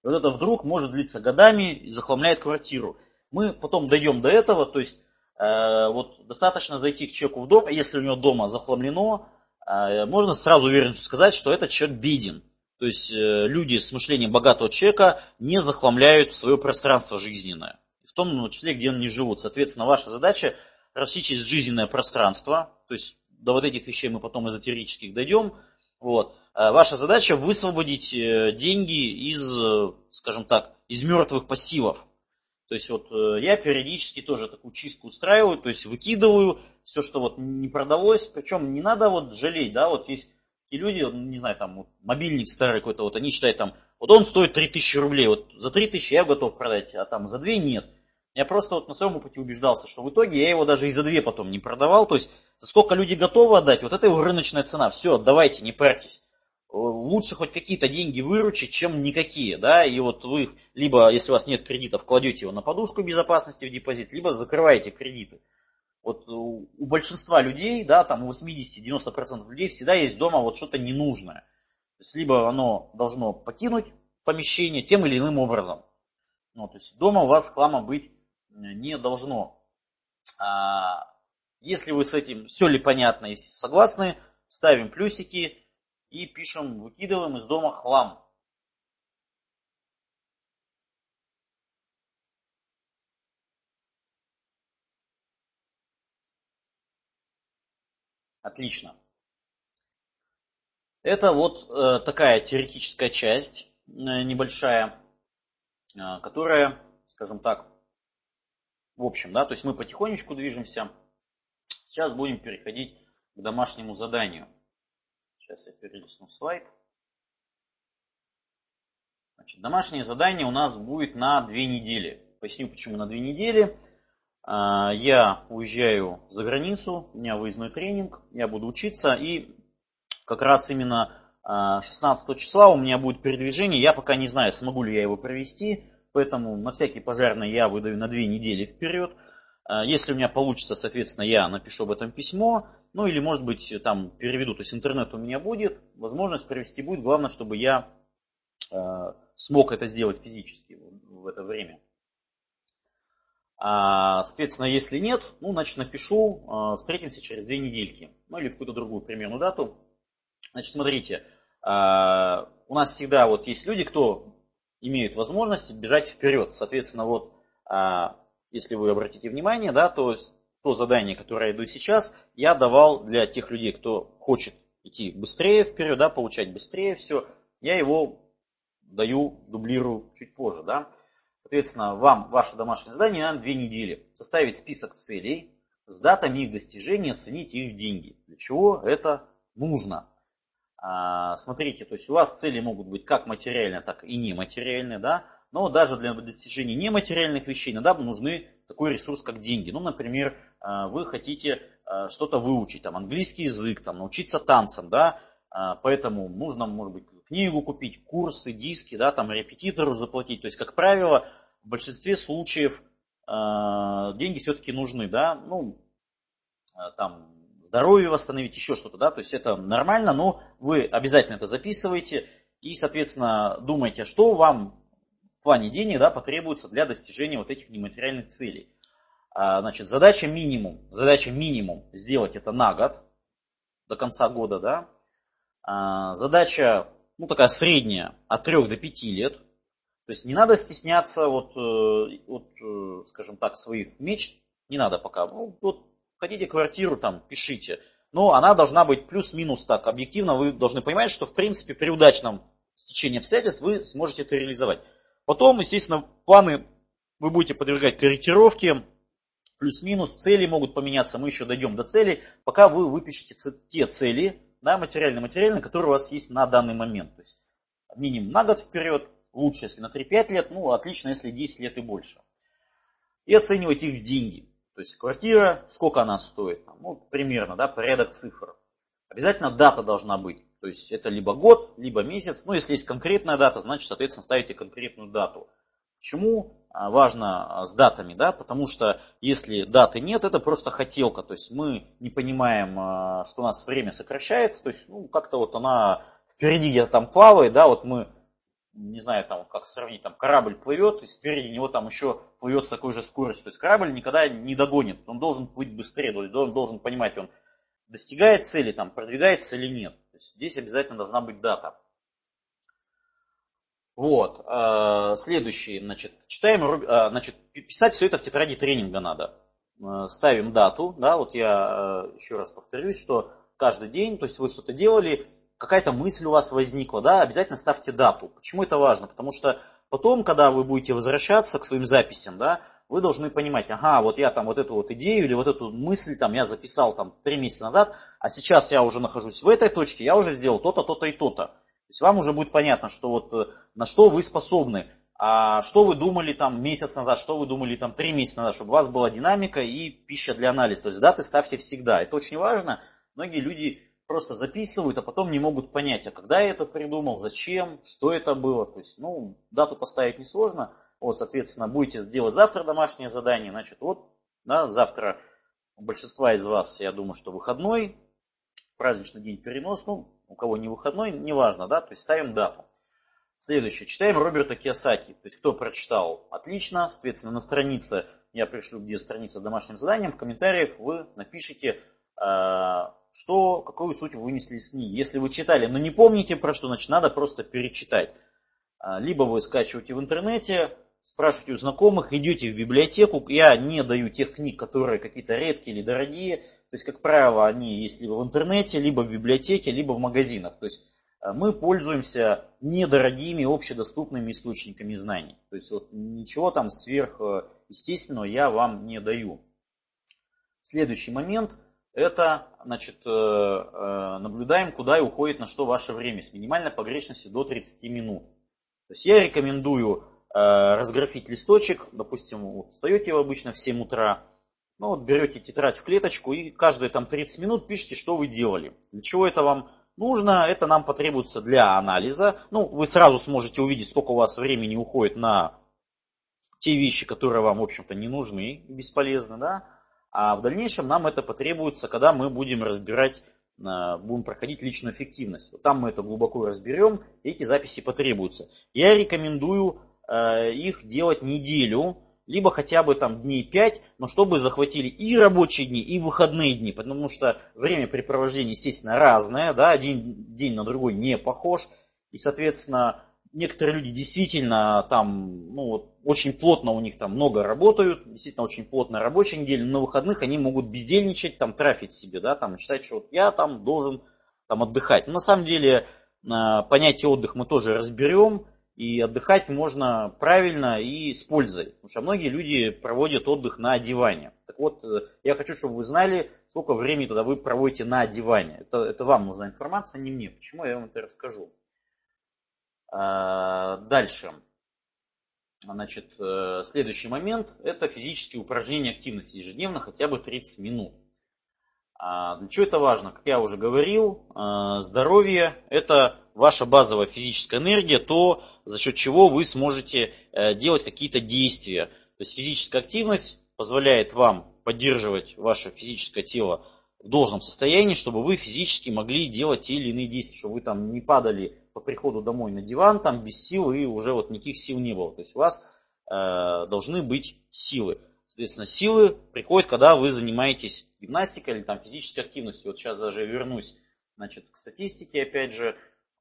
И вот это вдруг может длиться годами и захламляет квартиру. Мы потом дойдем до этого, то есть э, вот достаточно зайти к человеку в дом, если у него дома захламлено, э, можно сразу уверенностью сказать, что этот человек беден. То есть э, люди с мышлением богатого человека не захламляют свое пространство жизненное, том числе, где они живут. Соответственно, ваша задача расчистить жизненное пространство, то есть до вот этих вещей мы потом эзотерических дойдем. Вот. Ваша задача высвободить деньги из, скажем так, из мертвых пассивов. То есть вот э, я периодически тоже такую чистку устраиваю, то есть выкидываю все, что вот не продалось, причем не надо вот жалеть, да, вот есть и люди, не знаю, там вот, мобильник старый какой-то, вот они считают там, вот он стоит 3000 рублей, вот за 3000 я готов продать, а там за 2 нет. Я просто вот на своем опыте убеждался, что в итоге я его даже и за 2 потом не продавал, то есть за сколько люди готовы отдать, вот это его рыночная цена, все, отдавайте, не парьтесь лучше хоть какие-то деньги выручить, чем никакие, да, и вот вы либо, если у вас нет кредитов, кладете его на подушку безопасности в депозит, либо закрываете кредиты. Вот у большинства людей, да, там у 80-90% людей всегда есть дома вот что-то ненужное. То есть либо оно должно покинуть помещение тем или иным образом. Ну, то есть дома у вас хлама быть не должно. А, если вы с этим все ли понятно и согласны, ставим плюсики и пишем выкидываем из дома хлам. Отлично. Это вот э, такая теоретическая часть э, небольшая, э, которая, скажем так, в общем, да, то есть мы потихонечку движемся. Сейчас будем переходить к домашнему заданию. Сейчас я перелистну слайд. Значит, домашнее задание у нас будет на две недели. Поясню, почему на две недели. А, я уезжаю за границу, у меня выездной тренинг, я буду учиться, и как раз именно 16 а, числа у меня будет передвижение, я пока не знаю, смогу ли я его провести, поэтому на всякий пожарный я выдаю на две недели вперед. А, если у меня получится, соответственно, я напишу об этом письмо, ну или, может быть, там переведу. То есть интернет у меня будет, возможность перевести будет. Главное, чтобы я э, смог это сделать физически в, это время. А, соответственно, если нет, ну, значит, напишу, встретимся через две недельки. Ну или в какую-то другую примерную дату. Значит, смотрите, у нас всегда вот есть люди, кто имеют возможность бежать вперед. Соответственно, вот, э, если вы обратите внимание, да, то то задание, которое я иду сейчас, я давал для тех людей, кто хочет идти быстрее вперед, да, получать быстрее все, я его даю, дублирую чуть позже. Да. Соответственно, вам ваше домашнее задание на две недели. Составить список целей с датами их достижения, оценить их в деньги. Для чего это нужно? А, смотрите, то есть у вас цели могут быть как материальные, так и нематериальные, да, но даже для достижения нематериальных вещей иногда нужны такой ресурс, как деньги. Ну, например, а, вы хотите а, что-то выучить, там, английский язык, там, научиться танцам, да, поэтому нужно, может быть, книгу купить, курсы, диски, да, там, репетитору заплатить. То есть, как правило, в большинстве случаев деньги все-таки нужны, да, ну, там, здоровье восстановить, еще что-то, да, то есть это нормально, но вы обязательно это записываете и, соответственно, думаете, что вам в плане денег, да, потребуется для достижения вот этих нематериальных целей. А, значит, задача минимум, задача минимум сделать это на год, до конца года, да. А, задача, ну такая средняя, от 3 до 5 лет. То есть не надо стесняться вот, э, вот э, скажем так, своих мечт, не надо пока. Ну, вот хотите квартиру, там, пишите. Но она должна быть плюс-минус так. Объективно вы должны понимать, что в принципе при удачном стечении обстоятельств вы сможете это реализовать. Потом, естественно, планы вы будете подвергать корректировке, плюс-минус, цели могут поменяться, мы еще дойдем до целей, пока вы выпишете те цели, да, материально-материально, которые у вас есть на данный момент. То есть минимум на год вперед, лучше, если на 3-5 лет, ну, отлично, если 10 лет и больше. И оценивать их в деньги. То есть квартира, сколько она стоит, ну, примерно, да, порядок цифр. Обязательно дата должна быть. То есть это либо год, либо месяц. Ну, если есть конкретная дата, значит, соответственно, ставите конкретную дату. Почему а, важно а, с датами, да, потому что если даты нет, это просто хотелка, то есть мы не понимаем, а, что у нас время сокращается, то есть, ну, как-то вот она впереди где-то там плавает, да, вот мы, не знаю, там, как сравнить, там, корабль плывет, и спереди него там еще плывет с такой же скоростью, то есть корабль никогда не догонит, он должен плыть быстрее, он должен понимать, он достигает цели, там, продвигается или нет, то есть здесь обязательно должна быть дата. Вот. Э, следующий, значит, читаем, э, значит, писать все это в тетради тренинга надо. Э, ставим дату, да, вот я еще раз повторюсь, что каждый день, то есть вы что-то делали, какая-то мысль у вас возникла, да, обязательно ставьте дату. Почему это важно? Потому что потом, когда вы будете возвращаться к своим записям, да, вы должны понимать, ага, вот я там вот эту вот идею или вот эту мысль там я записал там три месяца назад, а сейчас я уже нахожусь в этой точке, я уже сделал то-то, то-то и то-то. То есть вам уже будет понятно, что вот э, на что вы способны, а что вы думали там месяц назад, что вы думали там три месяца назад, чтобы у вас была динамика и пища для анализа. То есть даты ставьте всегда. Это очень важно. Многие люди просто записывают, а потом не могут понять, а когда я это придумал, зачем, что это было. То есть, ну, дату поставить несложно. Вот, соответственно, будете делать завтра домашнее задание, значит, вот, да, завтра у большинства из вас, я думаю, что выходной, праздничный день перенос, ну, у кого не выходной, неважно, да, то есть ставим дату. Следующее. Читаем Роберта Киосаки. То есть, кто прочитал, отлично. Соответственно, на странице, я пришлю, где страница с домашним заданием, в комментариях вы напишите, что, какую суть вы вынесли из книги. Если вы читали, но не помните про что, значит, надо просто перечитать. А, либо вы скачиваете в интернете, спрашиваете у знакомых, идете в библиотеку. Я не даю тех книг, которые какие-то редкие или дорогие. То есть, как правило, они есть либо в интернете, либо в библиотеке, либо в магазинах. То есть, а, мы пользуемся недорогими общедоступными источниками знаний. То есть, вот ничего там сверхъестественного я вам не даю. Следующий момент – это значит, э, э, наблюдаем, куда и уходит на что ваше время с минимальной погрешностью до 30 минут. То есть я рекомендую э, разграфить листочек, допустим, вот встаете вы обычно в 7 утра, ну вот берете тетрадь в клеточку и каждые там 30 минут пишите, что вы делали. Для чего это вам нужно? Это нам потребуется для анализа. Ну, вы сразу сможете увидеть, сколько у вас времени уходит на те вещи, которые вам, в общем-то, не нужны бесполезны, да. А в дальнейшем нам это потребуется, когда мы будем разбирать, э, будем проходить личную эффективность. Вот там мы это глубоко разберем, и эти записи потребуются. Я рекомендую э, их делать неделю, либо хотя бы там дней 5, но чтобы захватили и рабочие дни, и выходные дни, потому что времяпрепровождение, естественно, разное, да, один день на другой не похож, и, соответственно, некоторые люди действительно там, ну, вот, очень плотно у них там много работают, действительно очень плотная рабочая неделя, но на выходных они могут бездельничать, там трафить себе, да, там считать, что вот я там должен там отдыхать. Но на самом деле а, понятие отдых мы тоже разберем, и отдыхать можно правильно и с пользой. Потому что многие люди проводят отдых на диване. Так вот, э, я хочу, чтобы вы знали, сколько времени тогда вы проводите на диване. Это, это вам нужна информация, не мне. Почему я вам это расскажу. А, дальше. Значит, э, следующий момент – это физические упражнения активности ежедневно, хотя бы 30 минут. А, для чего это важно? Как я уже говорил, а, здоровье – это ваша базовая физическая энергия, то, за счет чего вы сможете э, делать какие-то действия. То есть физическая активность позволяет вам поддерживать ваше физическое тело в должном состоянии, чтобы вы физически могли делать те или иные действия, чтобы вы там не падали по приходу домой на диван, там без сил, и уже вот никаких сил не было. То есть у вас э, должны быть силы. Соответственно, силы приходят, когда вы занимаетесь гимнастикой или там физической активностью. Вот сейчас даже вернусь значит, к статистике, опять же.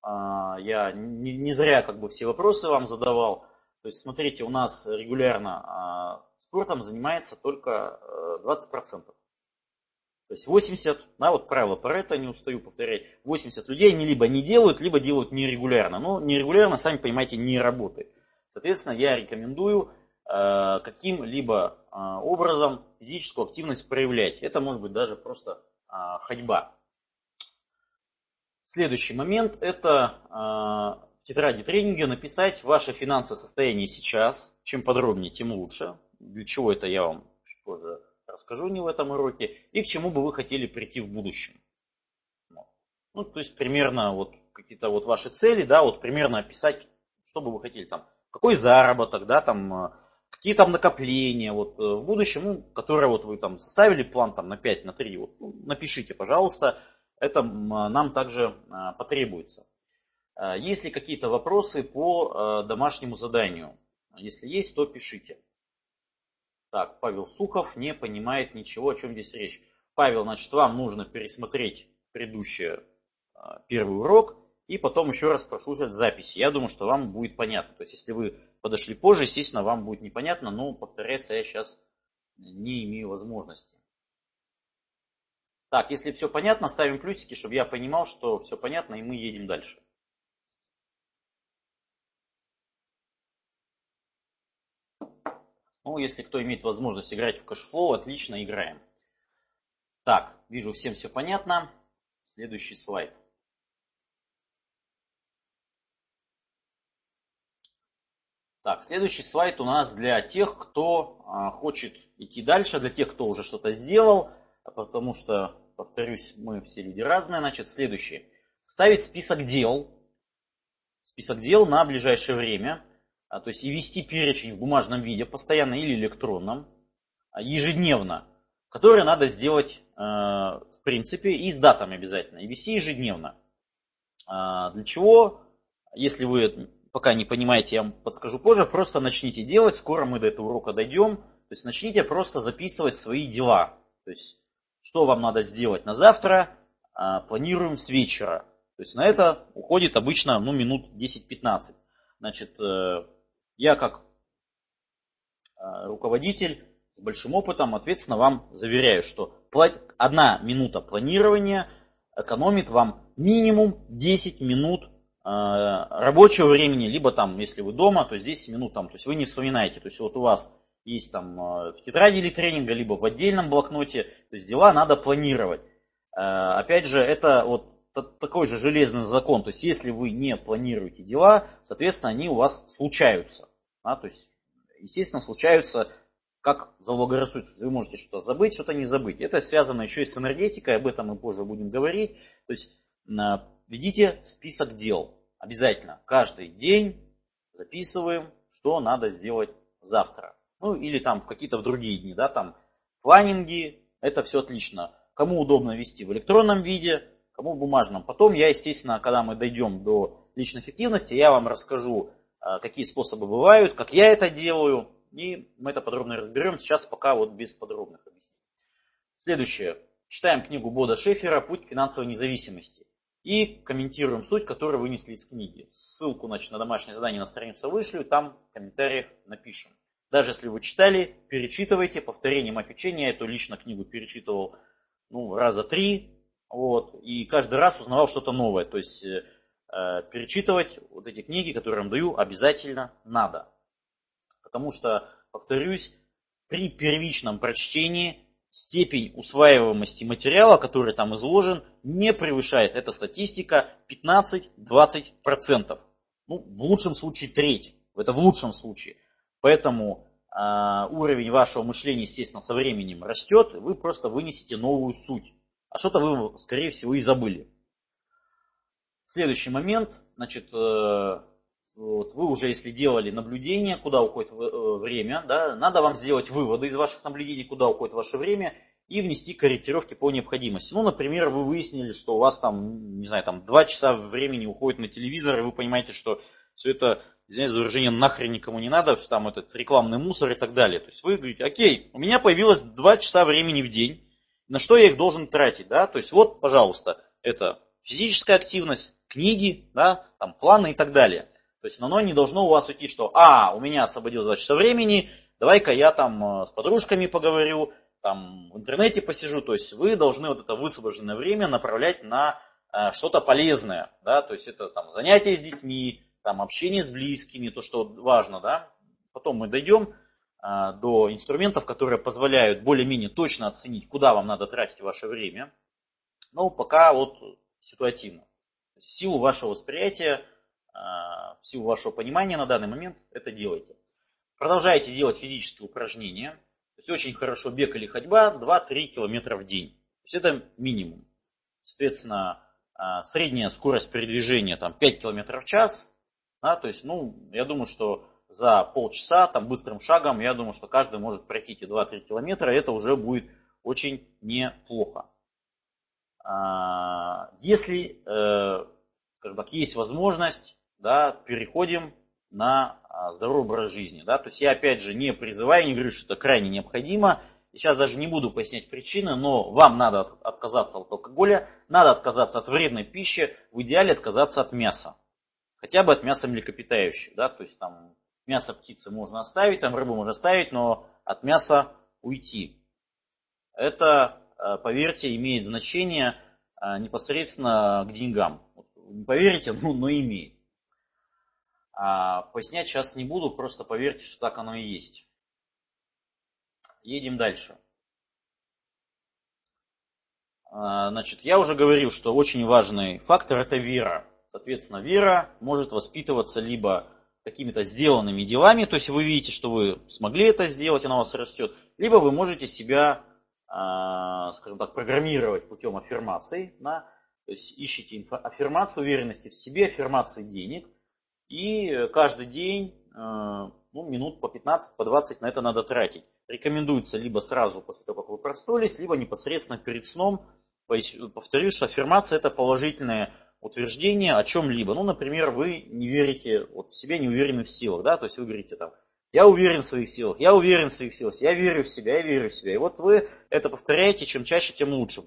Э, я не, не зря как бы все вопросы вам задавал. То есть, смотрите, у нас регулярно э, спортом занимается только э, 20%. То есть 80, да, вот правило Паретта, не устаю повторять, 80 людей они либо не делают, либо делают нерегулярно. Но нерегулярно, сами понимаете, не работает. Соответственно, я рекомендую э, каким-либо э, образом физическую активность проявлять. Это может быть даже просто э, ходьба. Следующий момент это э, в тетради тренинга написать ваше финансовое состояние сейчас. Чем подробнее, тем лучше. Для чего это я вам чуть позже расскажу не в этом уроке, и к чему бы вы хотели прийти в будущем. Ну, то есть примерно вот какие-то вот ваши цели, да, вот примерно описать, что бы вы хотели там, какой заработок, да, там, э, какие там накопления вот э, в будущем, ну, которые вот вы там составили план там на 5, на 3, вот, ну, напишите, пожалуйста, это нам также э, потребуется. Есть ли какие-то вопросы по домашнему заданию? Если есть, то пишите. Так, Павел Сухов не понимает ничего, о чем здесь речь. Павел, значит, вам нужно пересмотреть предыдущий а, первый урок и потом еще раз прослушать записи. Я думаю, что вам будет понятно. То есть, если вы подошли позже, естественно, вам будет непонятно, но повторяться я сейчас не имею возможности. Так, если все понятно, ставим плюсики, чтобы я понимал, что все понятно, и мы едем дальше. Ну, если кто имеет возможность играть в Cashflow, отлично играем. Так, вижу, всем все понятно. Следующий слайд. Так, следующий слайд у нас для тех, кто а, хочет идти дальше, для тех, кто уже что-то сделал, потому что, повторюсь, мы все люди разные. Значит, следующее. Ставить список дел, список дел на ближайшее время, то есть и вести перечень в бумажном виде, постоянно или электронном, а, ежедневно, которые надо сделать э, в принципе и с датами обязательно, и вести ежедневно. А, для чего, если вы пока не понимаете, я вам подскажу позже, просто начните делать, скоро мы до этого урока дойдем. То есть начните просто записывать свои дела. То есть, что вам надо сделать на завтра, а, планируем с вечера. То есть на это уходит обычно ну, минут 10-15. Значит, э, я как э, руководитель с большим опытом ответственно вам заверяю, что одна минута планирования экономит вам минимум 10 минут Э, рабочего времени, либо там, если вы дома, то здесь 10 минут там, то есть вы не вспоминаете, то есть вот у вас есть там э, в тетради или тренинга, либо в отдельном блокноте, то есть дела надо планировать. Опять же, это вот такой же железный закон, то есть если вы не планируете дела, соответственно, они у вас случаются. Да, то есть, естественно, случаются как заблагорассудится. Вы можете что-то забыть, что-то не забыть. Это связано еще и с энергетикой, об этом мы позже будем говорить. То есть ведите список дел. Обязательно каждый день записываем, что надо сделать завтра. Ну или там в какие-то в другие дни, да, там планинги, это все отлично. Кому удобно вести в электронном виде, кому в бумажном. Потом я, естественно, когда мы дойдем до личной эффективности, я вам расскажу, а, какие способы бывают, как я это делаю, и мы это подробно разберем. Сейчас пока вот без подробных объяснений. Следующее. Читаем книгу Бода Шефера «Путь к финансовой независимости» и комментируем суть, которую вынесли из книги. Ссылку значит, на домашнее задание на страницу вышлю, там в комментариях напишем. Даже если вы читали, перечитывайте, повторением опечения. Я эту лично книгу перечитывал ну, раза три, вот, и каждый раз узнавал что-то новое. То есть э, перечитывать вот эти книги, которые я вам даю, обязательно надо. Потому что, повторюсь, при первичном прочтении степень усваиваемости материала, который там изложен, не превышает эта статистика 15-20%. Ну, в лучшем случае треть. Это в лучшем случае. Поэтому э, уровень вашего мышления, естественно, со временем растет, вы просто вынесете новую суть. А что-то вы, скорее всего, и забыли. Следующий момент, значит, э, вот вы уже, если делали наблюдение, куда уходит э, время, да, надо вам сделать выводы из ваших наблюдений, куда уходит ваше время, и внести корректировки по необходимости. Ну, например, вы выяснили, что у вас там, не знаю, там 2 часа времени уходит на телевизор, и вы понимаете, что все это, извиняюсь за выражение, нахрен никому не надо, там этот рекламный мусор и так далее. То есть вы говорите, окей, у меня появилось 2 часа времени в день, на что я их должен тратить, да, то есть вот, пожалуйста, это физическая активность, книги, да, там планы и так далее. То есть оно не должно у вас уйти, что а, у меня освободилось 2 часа времени, давай-ка я там э, с подружками поговорю, там в интернете посижу. То есть вы должны вот это высвобожденное время направлять на э, что-то полезное. Да? То есть это там занятия с детьми, там общение с близкими, то, что важно. Да? Потом мы дойдем до инструментов, которые позволяют более-менее точно оценить, куда вам надо тратить ваше время. Но пока вот ситуативно. В силу вашего восприятия в силу вашего понимания на данный момент это делайте. Продолжайте делать физические упражнения. То есть очень хорошо бег или ходьба 2-3 километра в день. То есть это минимум. Соответственно, а, средняя скорость передвижения там 5 километров в час. Да, то есть, ну, я думаю, что за полчаса, там, быстрым шагом, я думаю, что каждый может пройти эти 2-3 километра, это уже будет очень неплохо. А, если, э, скажем так, есть возможность, да, переходим на а, здоровый образ жизни. Да? То есть я опять же не призываю, не говорю, что это крайне необходимо. Сейчас даже не буду пояснять причины, но вам надо отказаться от алкоголя, надо отказаться от вредной пищи, в идеале отказаться от мяса. Хотя бы от мяса млекопитающих. Да? То есть там мясо птицы можно оставить, там рыбу можно оставить, но от мяса уйти. Это, а, поверьте, имеет значение а, непосредственно к деньгам. Не поверите, ну, но имеет. А, пояснять сейчас не буду, просто поверьте, что так оно и есть. едем дальше. А, значит, я уже говорил, что очень важный фактор это вера. Соответственно, вера может воспитываться либо какими-то сделанными делами, то есть вы видите, что вы смогли это сделать, она у вас растет, либо вы можете себя, а, скажем так, программировать путем аффирмаций, да, то есть ищите аффирмацию уверенности в себе, аффирмации денег, и каждый день а, ну, минут по 15, по 20 на это надо тратить. Рекомендуется либо сразу после того, как вы проснулись, либо непосредственно перед сном. Повторюсь, что аффирмация это положительное утверждение о чем-либо. Ну, например, вы не верите, вот в себе не уверены в силах, да, то есть вы говорите там, я уверен в своих силах, я уверен в своих силах, я верю в себя, я верю в себя. И вот вы это повторяете, чем чаще, тем лучше.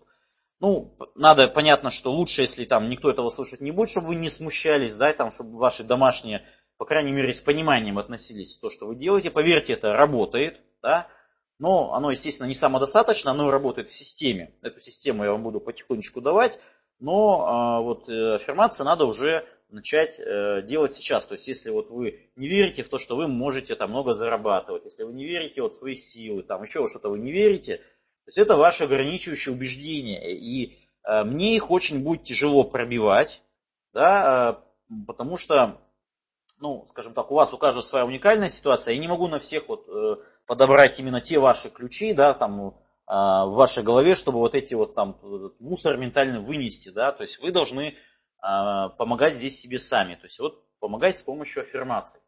Ну, надо, понятно, что лучше, если там никто этого слушать не будет, чтобы вы не смущались, да, там, чтобы ваши домашние, по крайней мере, с пониманием относились к то, что вы делаете. Поверьте, это работает, да, но оно, естественно, не самодостаточно, оно работает в системе. Эту систему я вам буду потихонечку давать но а, вот э, аффирмации надо уже начать э, делать сейчас. То есть, если вот вы не верите в то, что вы можете там много зарабатывать, если вы не верите вот в свои силы, там еще что-то вы не верите, то есть это ваши ограничивающие убеждения. И э, мне их очень будет тяжело пробивать, да, потому что, ну, скажем так, у вас у каждого своя уникальная ситуация, я не могу на всех вот подобрать именно те ваши ключи, да, там, в вашей голове, чтобы вот эти вот там мусор ментально вынести, да, то есть вы должны а, помогать здесь себе сами, то есть вот помогать с помощью аффирмаций.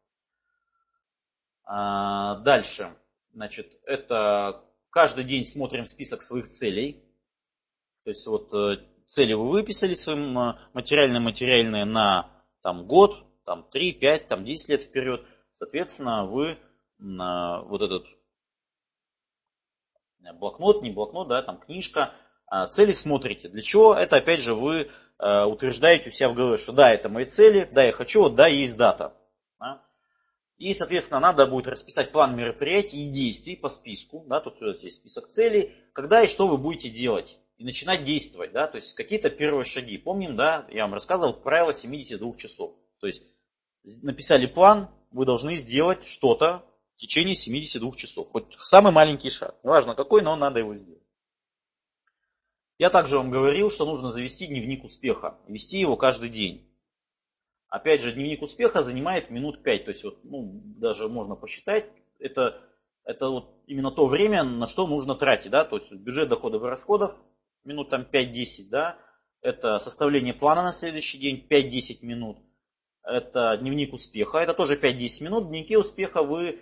Дальше, значит, это каждый день смотрим список своих целей, то есть вот э, цели вы выписали своим материально-материальные на там год, там 3, 5, там 10 лет вперед, соответственно, вы вот этот блокнот, не блокнот, да, там книжка, а, цели смотрите. Для чего? Это опять же вы а, утверждаете у себя в голове, что да, это мои цели, да, я хочу, да, есть дата. Да? И, соответственно, надо будет расписать план мероприятий и действий по списку. Да, тут есть список целей, когда и что вы будете делать. И начинать действовать, да, то есть какие-то первые шаги. Помним, да, я вам рассказывал правило 72 часов. То есть написали план, вы должны сделать что-то течение 72 часов. Хоть самый маленький шаг. Неважно какой, но надо его сделать. Я также вам говорил, что нужно завести дневник успеха. Вести его каждый день. Опять же, дневник успеха занимает минут 5. То есть, вот, ну, даже можно посчитать. Это, это вот именно то время, на что нужно тратить. Да? То есть, бюджет доходов и расходов минут там 5-10. Да? Это составление плана на следующий день 5-10 минут. Это дневник успеха. Это тоже 5-10 минут. В дневнике успеха вы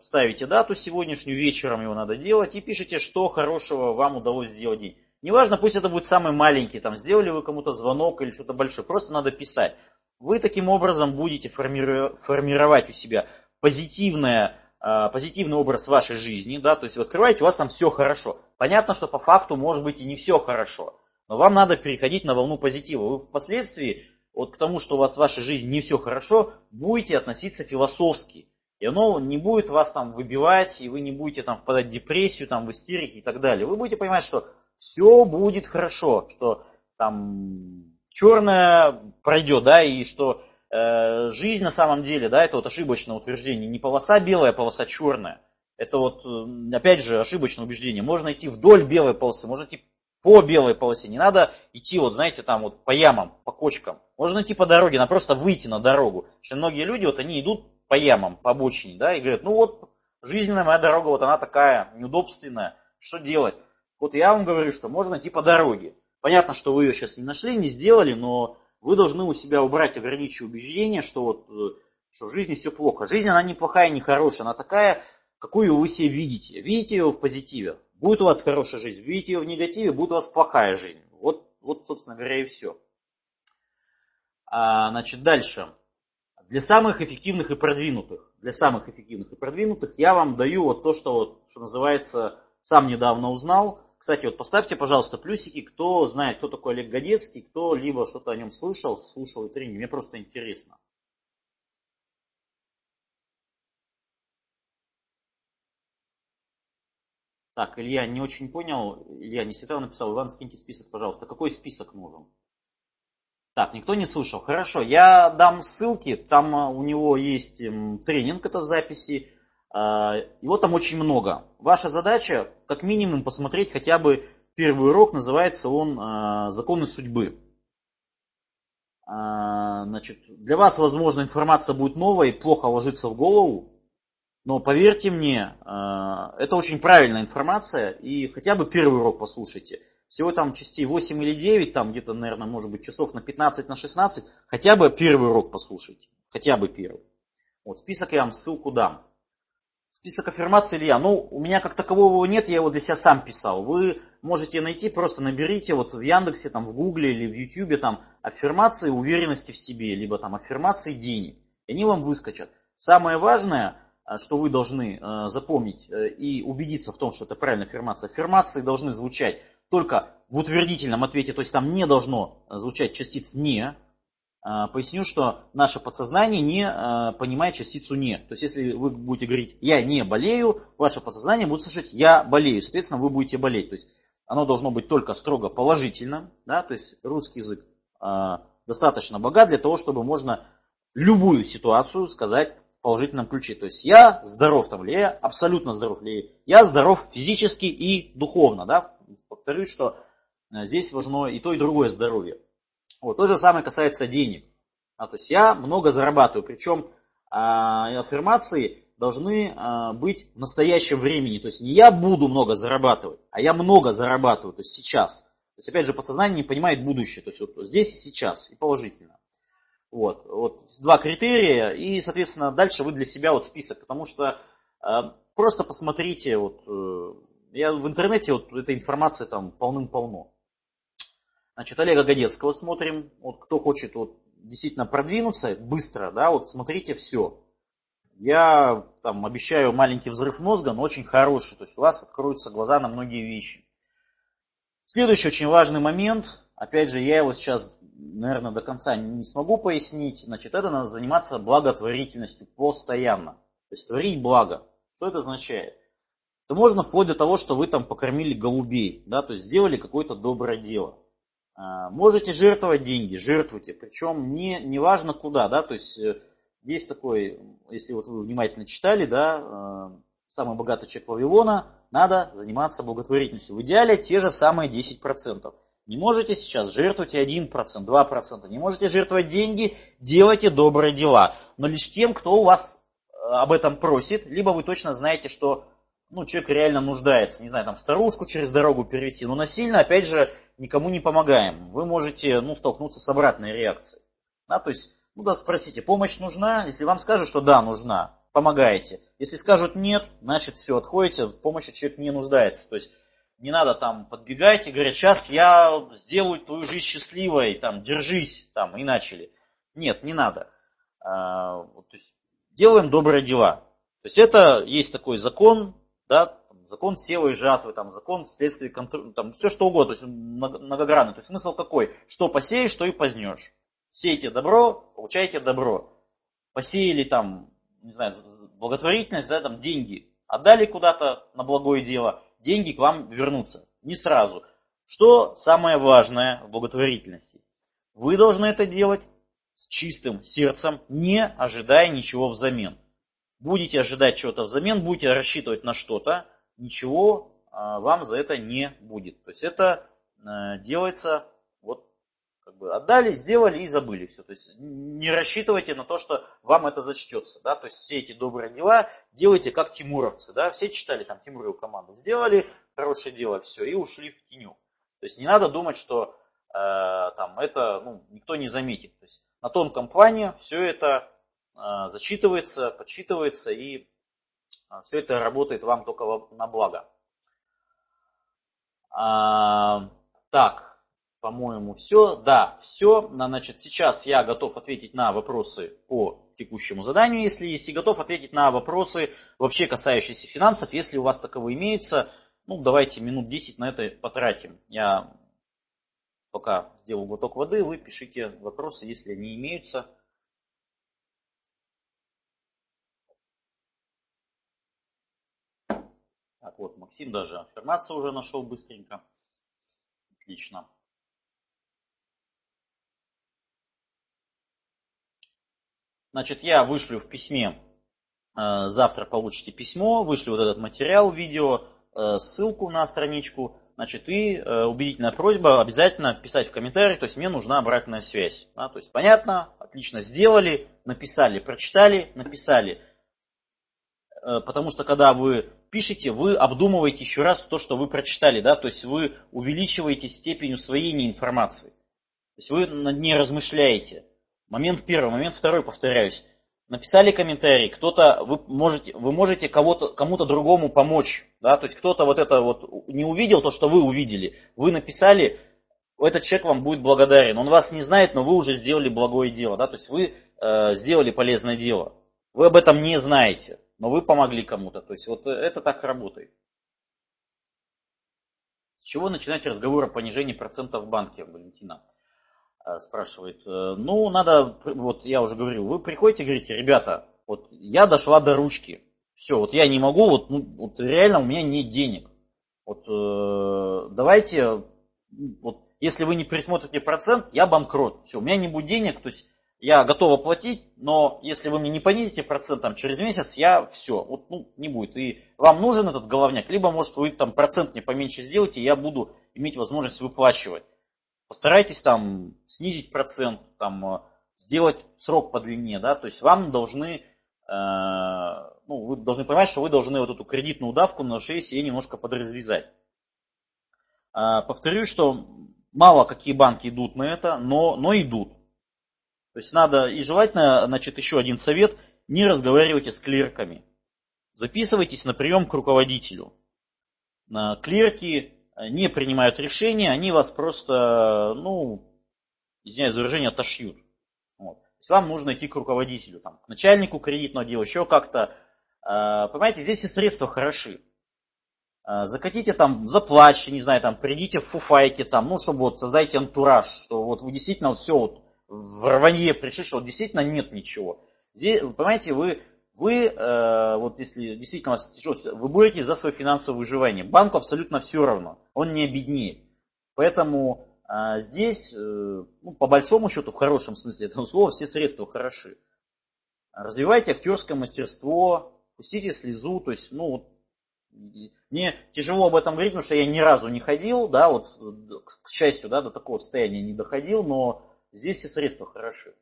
ставите дату сегодняшнюю, вечером его надо делать и пишите, что хорошего вам удалось сделать день. Неважно, пусть это будет самый маленький, там, сделали вы кому-то звонок или что-то большое, просто надо писать. Вы таким образом будете формировать у себя позитивное, э, позитивный образ вашей жизни, да, то есть вы открываете, у вас там все хорошо. Понятно, что по факту может быть и не все хорошо, но вам надо переходить на волну позитива. Вы впоследствии вот к тому, что у вас в вашей жизни не все хорошо, будете относиться философски. И оно не будет вас там выбивать, и вы не будете там впадать в депрессию, там, в истерике и так далее. Вы будете понимать, что все будет хорошо, что там черное пройдет, да, и что э, жизнь на самом деле, да, это вот ошибочное утверждение, не полоса белая, а полоса черная. Это вот, э, опять же, ошибочное убеждение. Можно идти вдоль белой полосы, можно идти по белой полосе. Не надо идти, вот знаете, там вот по ямам, по кочкам. Можно идти по дороге, надо просто выйти на дорогу. Потому что многие люди, вот они идут по ямам, по обочине, да, и говорят, ну вот, жизненная моя дорога, вот она такая неудобственная, что делать? Вот я вам говорю, что можно идти по дороге. Понятно, что вы ее сейчас не нашли, не сделали, но вы должны у себя убрать ограничивающие убеждения, что вот э, что в жизни все плохо. Жизнь, она не плохая, не хорошая, она такая, какую вы себе видите. Видите ее в позитиве, будет у вас хорошая жизнь. Видите ее в негативе, будет у вас плохая жизнь. Вот, вот собственно говоря, и все. А, значит, дальше. Для самых эффективных и продвинутых, для самых эффективных и продвинутых я вам даю вот то, что, вот, что называется, сам недавно узнал. Кстати, вот поставьте, пожалуйста, плюсики, кто знает, кто такой Олег Годецкий, кто либо что-то о нем слышал, слушал и тренинг. Мне просто интересно. Так, Илья не очень понял. Илья не Светлана написал. Иван, скиньте список, пожалуйста. Какой список нужен? Так, никто не слышал. Хорошо, я дам ссылки. Там а, у него есть тренинг, это в записи. А, его там очень много. Ваша задача, как минимум, посмотреть хотя бы первый урок, называется он а, «Законы судьбы». Значит, для вас, возможно, информация будет новая и плохо ложится в голову, но поверьте мне, это очень правильная информация, и хотя бы первый урок послушайте. Всего там частей 8 или 9, там где-то, наверное, может быть, часов на 15, на 16, хотя бы первый урок послушайте, хотя бы первый. Вот, список я вам ссылку дам. Список аффирмаций Илья. Ну, у меня как такового нет, я его для себя сам писал. Вы можете найти, просто наберите вот в Яндексе, там, в Гугле или в Ютьюбе там аффирмации уверенности в себе, либо там аффирмации денег. И они вам выскочат. Самое важное, э, что вы должны э, запомнить э, и убедиться в том, что это правильная аффирмация. Аффирмации должны звучать только в утвердительном ответе, то есть там не должно звучать частиц «не», а, поясню, что наше подсознание не а, понимает частицу «не». То есть, если вы будете говорить «я не болею», ваше подсознание будет слышать «я болею». Соответственно, вы будете болеть. То есть, оно должно быть только строго положительно. Да? То есть, русский язык достаточно богат для того, чтобы можно любую ситуацию сказать положительном ключе. То есть, я здоров там, или я абсолютно здоров, или я здоров физически и духовно. Да? Повторюсь, что здесь важно и то, и другое здоровье. Вот, то же самое касается денег. А, то есть я много зарабатываю, причем а, аффирмации должны а, быть в настоящем времени. То есть не я буду много зарабатывать, а я много зарабатываю, то есть сейчас. То есть опять же подсознание не понимает будущее, то есть вот здесь и сейчас, и положительно. Вот, вот два критерия, и, соответственно, дальше вы для себя вот список, потому что э, просто посмотрите, вот, э, я в интернете вот этой информации там полным-полно. Значит, Олега Годецкого смотрим. Вот кто хочет вот, действительно продвинуться быстро, да, вот смотрите все. Я там обещаю маленький взрыв мозга, но очень хороший. То есть у вас откроются глаза на многие вещи. Следующий очень важный момент. Опять же, я его сейчас, наверное, до конца не смогу пояснить. Значит, это надо заниматься благотворительностью постоянно. То есть творить благо. Что это означает? Это можно вплоть до того, что вы там покормили голубей, да, то есть сделали какое-то доброе дело. А, можете жертвовать деньги, жертвуйте, причем не, не важно куда, да, то есть э, есть такой, если вот вы внимательно читали, да, э, самый богатый человек Вавилона, надо заниматься благотворительностью. В идеале те же самые 10%. Не можете сейчас, жертвуйте 1%, 2%. Не можете жертвовать деньги, делайте добрые дела. Но лишь тем, кто у вас э, об этом просит, либо вы точно знаете, что ну, человек реально нуждается, не знаю, там старушку через дорогу перевести, но насильно, опять же, никому не помогаем. Вы можете, ну, столкнуться с обратной реакцией. Да, то есть, ну да, спросите, помощь нужна? Если вам скажут, что да, нужна, помогаете. Если скажут нет, значит все, отходите, в помощи человек не нуждается. То есть, не надо там подбегать и говорить, сейчас я сделаю твою жизнь счастливой, там, держись, там, и начали. Нет, не надо. А, то есть, делаем добрые дела. То есть это есть такой закон, да, закон сева и жатвы, там, закон следствия контроля, там, все что угодно, то есть многогранный. То есть смысл какой? Что посеешь, что и познешь. Сейте добро, получайте добро. Посеяли там, не знаю, благотворительность, да, там деньги, отдали куда-то на благое дело, деньги к вам вернутся. Не сразу. Что самое важное в благотворительности? Вы должны это делать с чистым сердцем, не ожидая ничего взамен будете ожидать чего-то взамен, будете рассчитывать на что-то, ничего а, вам за это не будет. То есть это э, делается как бы отдали, сделали и забыли все. То есть не рассчитывайте на то, что вам это зачтется. Да? То есть все эти добрые дела делайте как тимуровцы. Да? Все читали там Тимурову команду. Сделали хорошее дело, все, и ушли в теню. То есть не надо думать, что э, там это ну, никто не заметит. То есть на тонком плане все это а, зачитывается, подсчитывается, и а, все это работает вам только на благо. А, так, по-моему, все. Да, все. Значит, сейчас я готов ответить на вопросы по текущему заданию, если есть, и готов ответить на вопросы, вообще касающиеся финансов, если у вас таковые имеются. Ну, давайте минут 10 на это потратим. Я пока сделаю глоток воды, вы пишите вопросы, если они имеются. Так вот, Максим даже аффирмацию уже нашел быстренько. Отлично. Значит, я вышлю в письме Э, завтра получите письмо, вышли вот этот материал, видео, э, ссылку на страничку. Значит, и э, убедительная просьба обязательно писать в комментарии, то есть мне нужна обратная связь. Да, то есть понятно, отлично сделали, написали, прочитали, написали. Потому что когда вы пишете, вы обдумываете еще раз то, что вы прочитали, да, то есть вы увеличиваете степень усвоения информации. То есть вы ней размышляете. Момент первый, момент второй, повторяюсь. Написали комментарий, кто-то, вы можете, вы можете кого-то, кому-то другому помочь, да, то есть кто-то вот это вот не увидел, то, что вы увидели, вы написали, этот человек вам будет благодарен, он вас не знает, но вы уже сделали благое дело, да, то есть вы э, сделали полезное дело, вы об этом не знаете, но вы помогли кому-то, то есть вот это так работает. С чего начинать разговор о понижении процентов в банке, Валентина? Э, спрашивает. Э, ну, надо, вот я уже говорил, вы приходите, говорите, ребята, вот я дошла до ручки. Все, вот я не могу, вот, ну, вот реально у меня нет денег. Вот э, давайте, вот если вы не пересмотрите процент, я банкрот. Все, у меня не будет денег, то есть я готова платить, но если вы мне не понизите процент там, через месяц, я все, вот, ну, не будет. И вам нужен этот головняк, либо, может, вы там процент мне поменьше сделаете, и я буду иметь возможность выплачивать. Постарайтесь там снизить процент, там, э, сделать срок подлиннее, да, то есть вам должны, э, ну, вы должны понимать, что вы должны вот эту кредитную удавку на шее себе немножко подразвязать. Э, повторюсь, что мало какие банки идут на это, но, но идут. То есть надо, и желательно, значит, еще один совет, не разговаривайте с клерками. Записывайтесь на прием к руководителю. Клерки не принимают решения, они вас просто, ну, извиняюсь за выражение, отошьют. Вот. То есть вам нужно идти к руководителю, там, к начальнику кредитного дела, еще как-то. А, понимаете, здесь и средства хороши. А, закатите там, заплачьте, не знаю, там, придите в фуфайке, там, ну, чтобы вот создайте антураж, что вот вы действительно все вот в рванье пришли, что вот действительно нет ничего. Здесь, понимаете, вы вы, э, вот если действительно вас тяжело, вы будете за свое финансовое выживание. Банку абсолютно все равно, он не обеднеет. Поэтому э, здесь, э, ну, по большому счету, в хорошем смысле этого слова, все средства хороши. Развивайте актерское мастерство, пустите слезу, то есть, ну, мне тяжело об этом говорить, потому что я ни разу не ходил, да, вот, к счастью, да, до такого состояния не доходил, но здесь все средства хороши.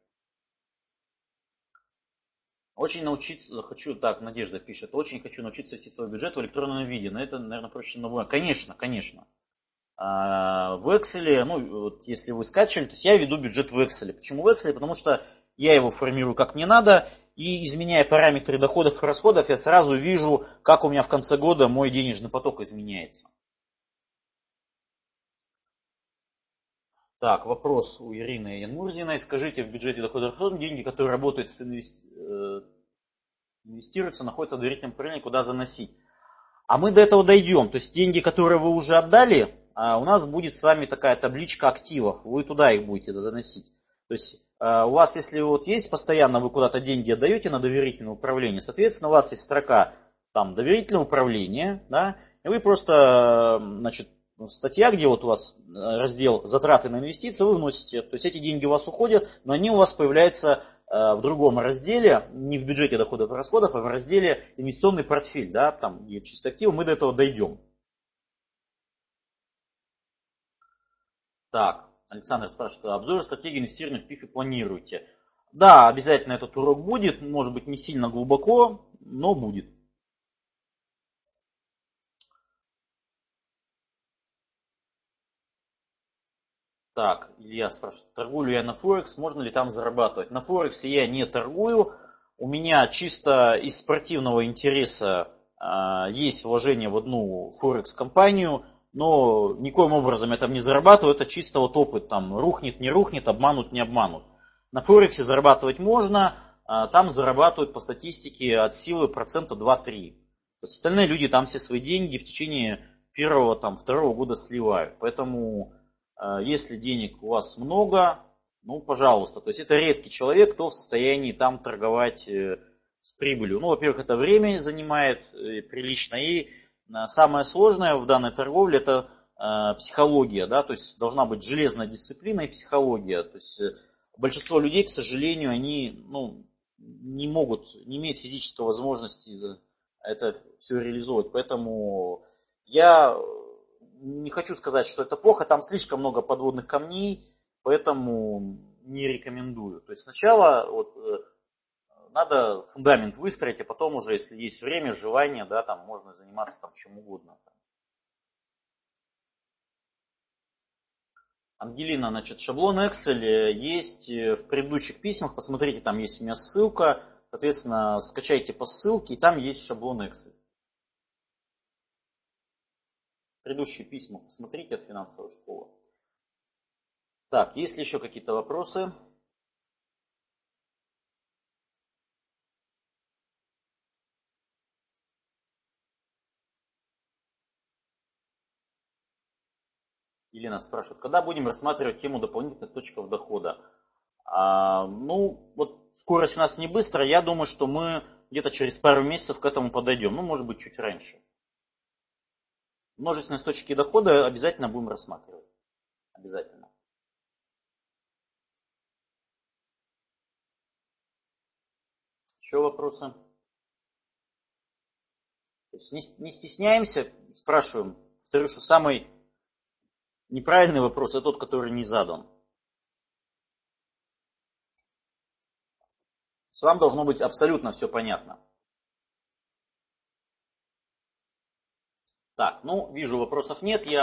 Очень научиться, хочу, так, Надежда пишет, очень хочу научиться вести свой бюджет в электронном виде, но это, наверное, проще на Конечно, конечно. А, в Excel, ну, вот если вы скачивали, то есть я веду бюджет в Excel. Почему в Excel? Потому что я его формирую как мне надо, и изменяя параметры доходов и расходов, я сразу вижу, как у меня в конце года мой денежный поток изменяется. Так, вопрос у Ирины Янмурзиной. Скажите, в бюджете дохода расходов деньги, которые работают с инвести... Э, инвестируются, находятся в доверительном управлении, куда заносить? А мы до этого дойдем. То есть деньги, которые вы уже отдали, а, у нас будет с вами такая табличка активов. Вы туда их будете заносить. То есть а, у вас, если вот есть постоянно, вы куда-то деньги отдаете на доверительное управление, соответственно, у вас есть строка там доверительное управление, да, и вы просто, значит, в статья, где вот у вас э, раздел затраты на инвестиции, вы вносите, то есть эти деньги у вас уходят, но они у вас появляются э, в другом разделе, не в бюджете доходов и расходов, а в разделе инвестиционный портфель, да, там где чистые активы, мы до этого дойдем. Так, Александр спрашивает, обзор стратегии инвестирования в ПИФе планируете? Да, обязательно этот урок будет, может быть не сильно глубоко, но будет. Так, Илья спрашивает, торгую ли я на Форекс, можно ли там зарабатывать? На Форексе я не торгую, у меня чисто из спортивного интереса э, есть вложение в одну Форекс-компанию, но никоим образом я там не зарабатываю, это чисто вот опыт, там рухнет, не рухнет, обманут, не обманут. На Форексе зарабатывать можно, э, там зарабатывают по статистике от силы процента 2-3. Остальные люди там все свои деньги в течение первого, там, второго года сливают. Поэтому если денег у вас много, ну, пожалуйста. То есть это редкий человек, кто в состоянии там торговать э, с прибылью. Ну, во-первых, это время занимает э, прилично. И э, самое сложное в данной торговле это психология. Да? То есть должна быть железная дисциплина и психология. То есть большинство людей, к сожалению, они ну, не могут, не имеют физической возможности это все реализовывать. Поэтому я не хочу сказать, что это плохо, там слишком много подводных камней, поэтому не рекомендую. То есть сначала вот, э, надо фундамент выстроить, а потом уже, если есть время, желание, да, там можно заниматься там чем угодно. Ангелина, значит, шаблон Excel есть э, в предыдущих письмах, посмотрите, там есть у меня ссылка, соответственно, скачайте по ссылке, и там есть шаблон Excel. Предыдущие письма посмотрите от финансовой школы. Так, есть ли еще какие-то вопросы? Елена спрашивает, когда будем рассматривать тему дополнительных источников дохода? А, ну, вот скорость у нас не быстрая. Я думаю, что мы где-то через пару месяцев к этому подойдем. Ну, может быть, чуть раньше. Множественные источники дохода обязательно будем рассматривать. Обязательно. Еще вопросы? То есть не, не стесняемся, спрашиваем. Повторю, что самый Неправильный вопрос – это тот, который не задан. С вам должно быть абсолютно все понятно. Так, ну, вижу, вопросов нет. Я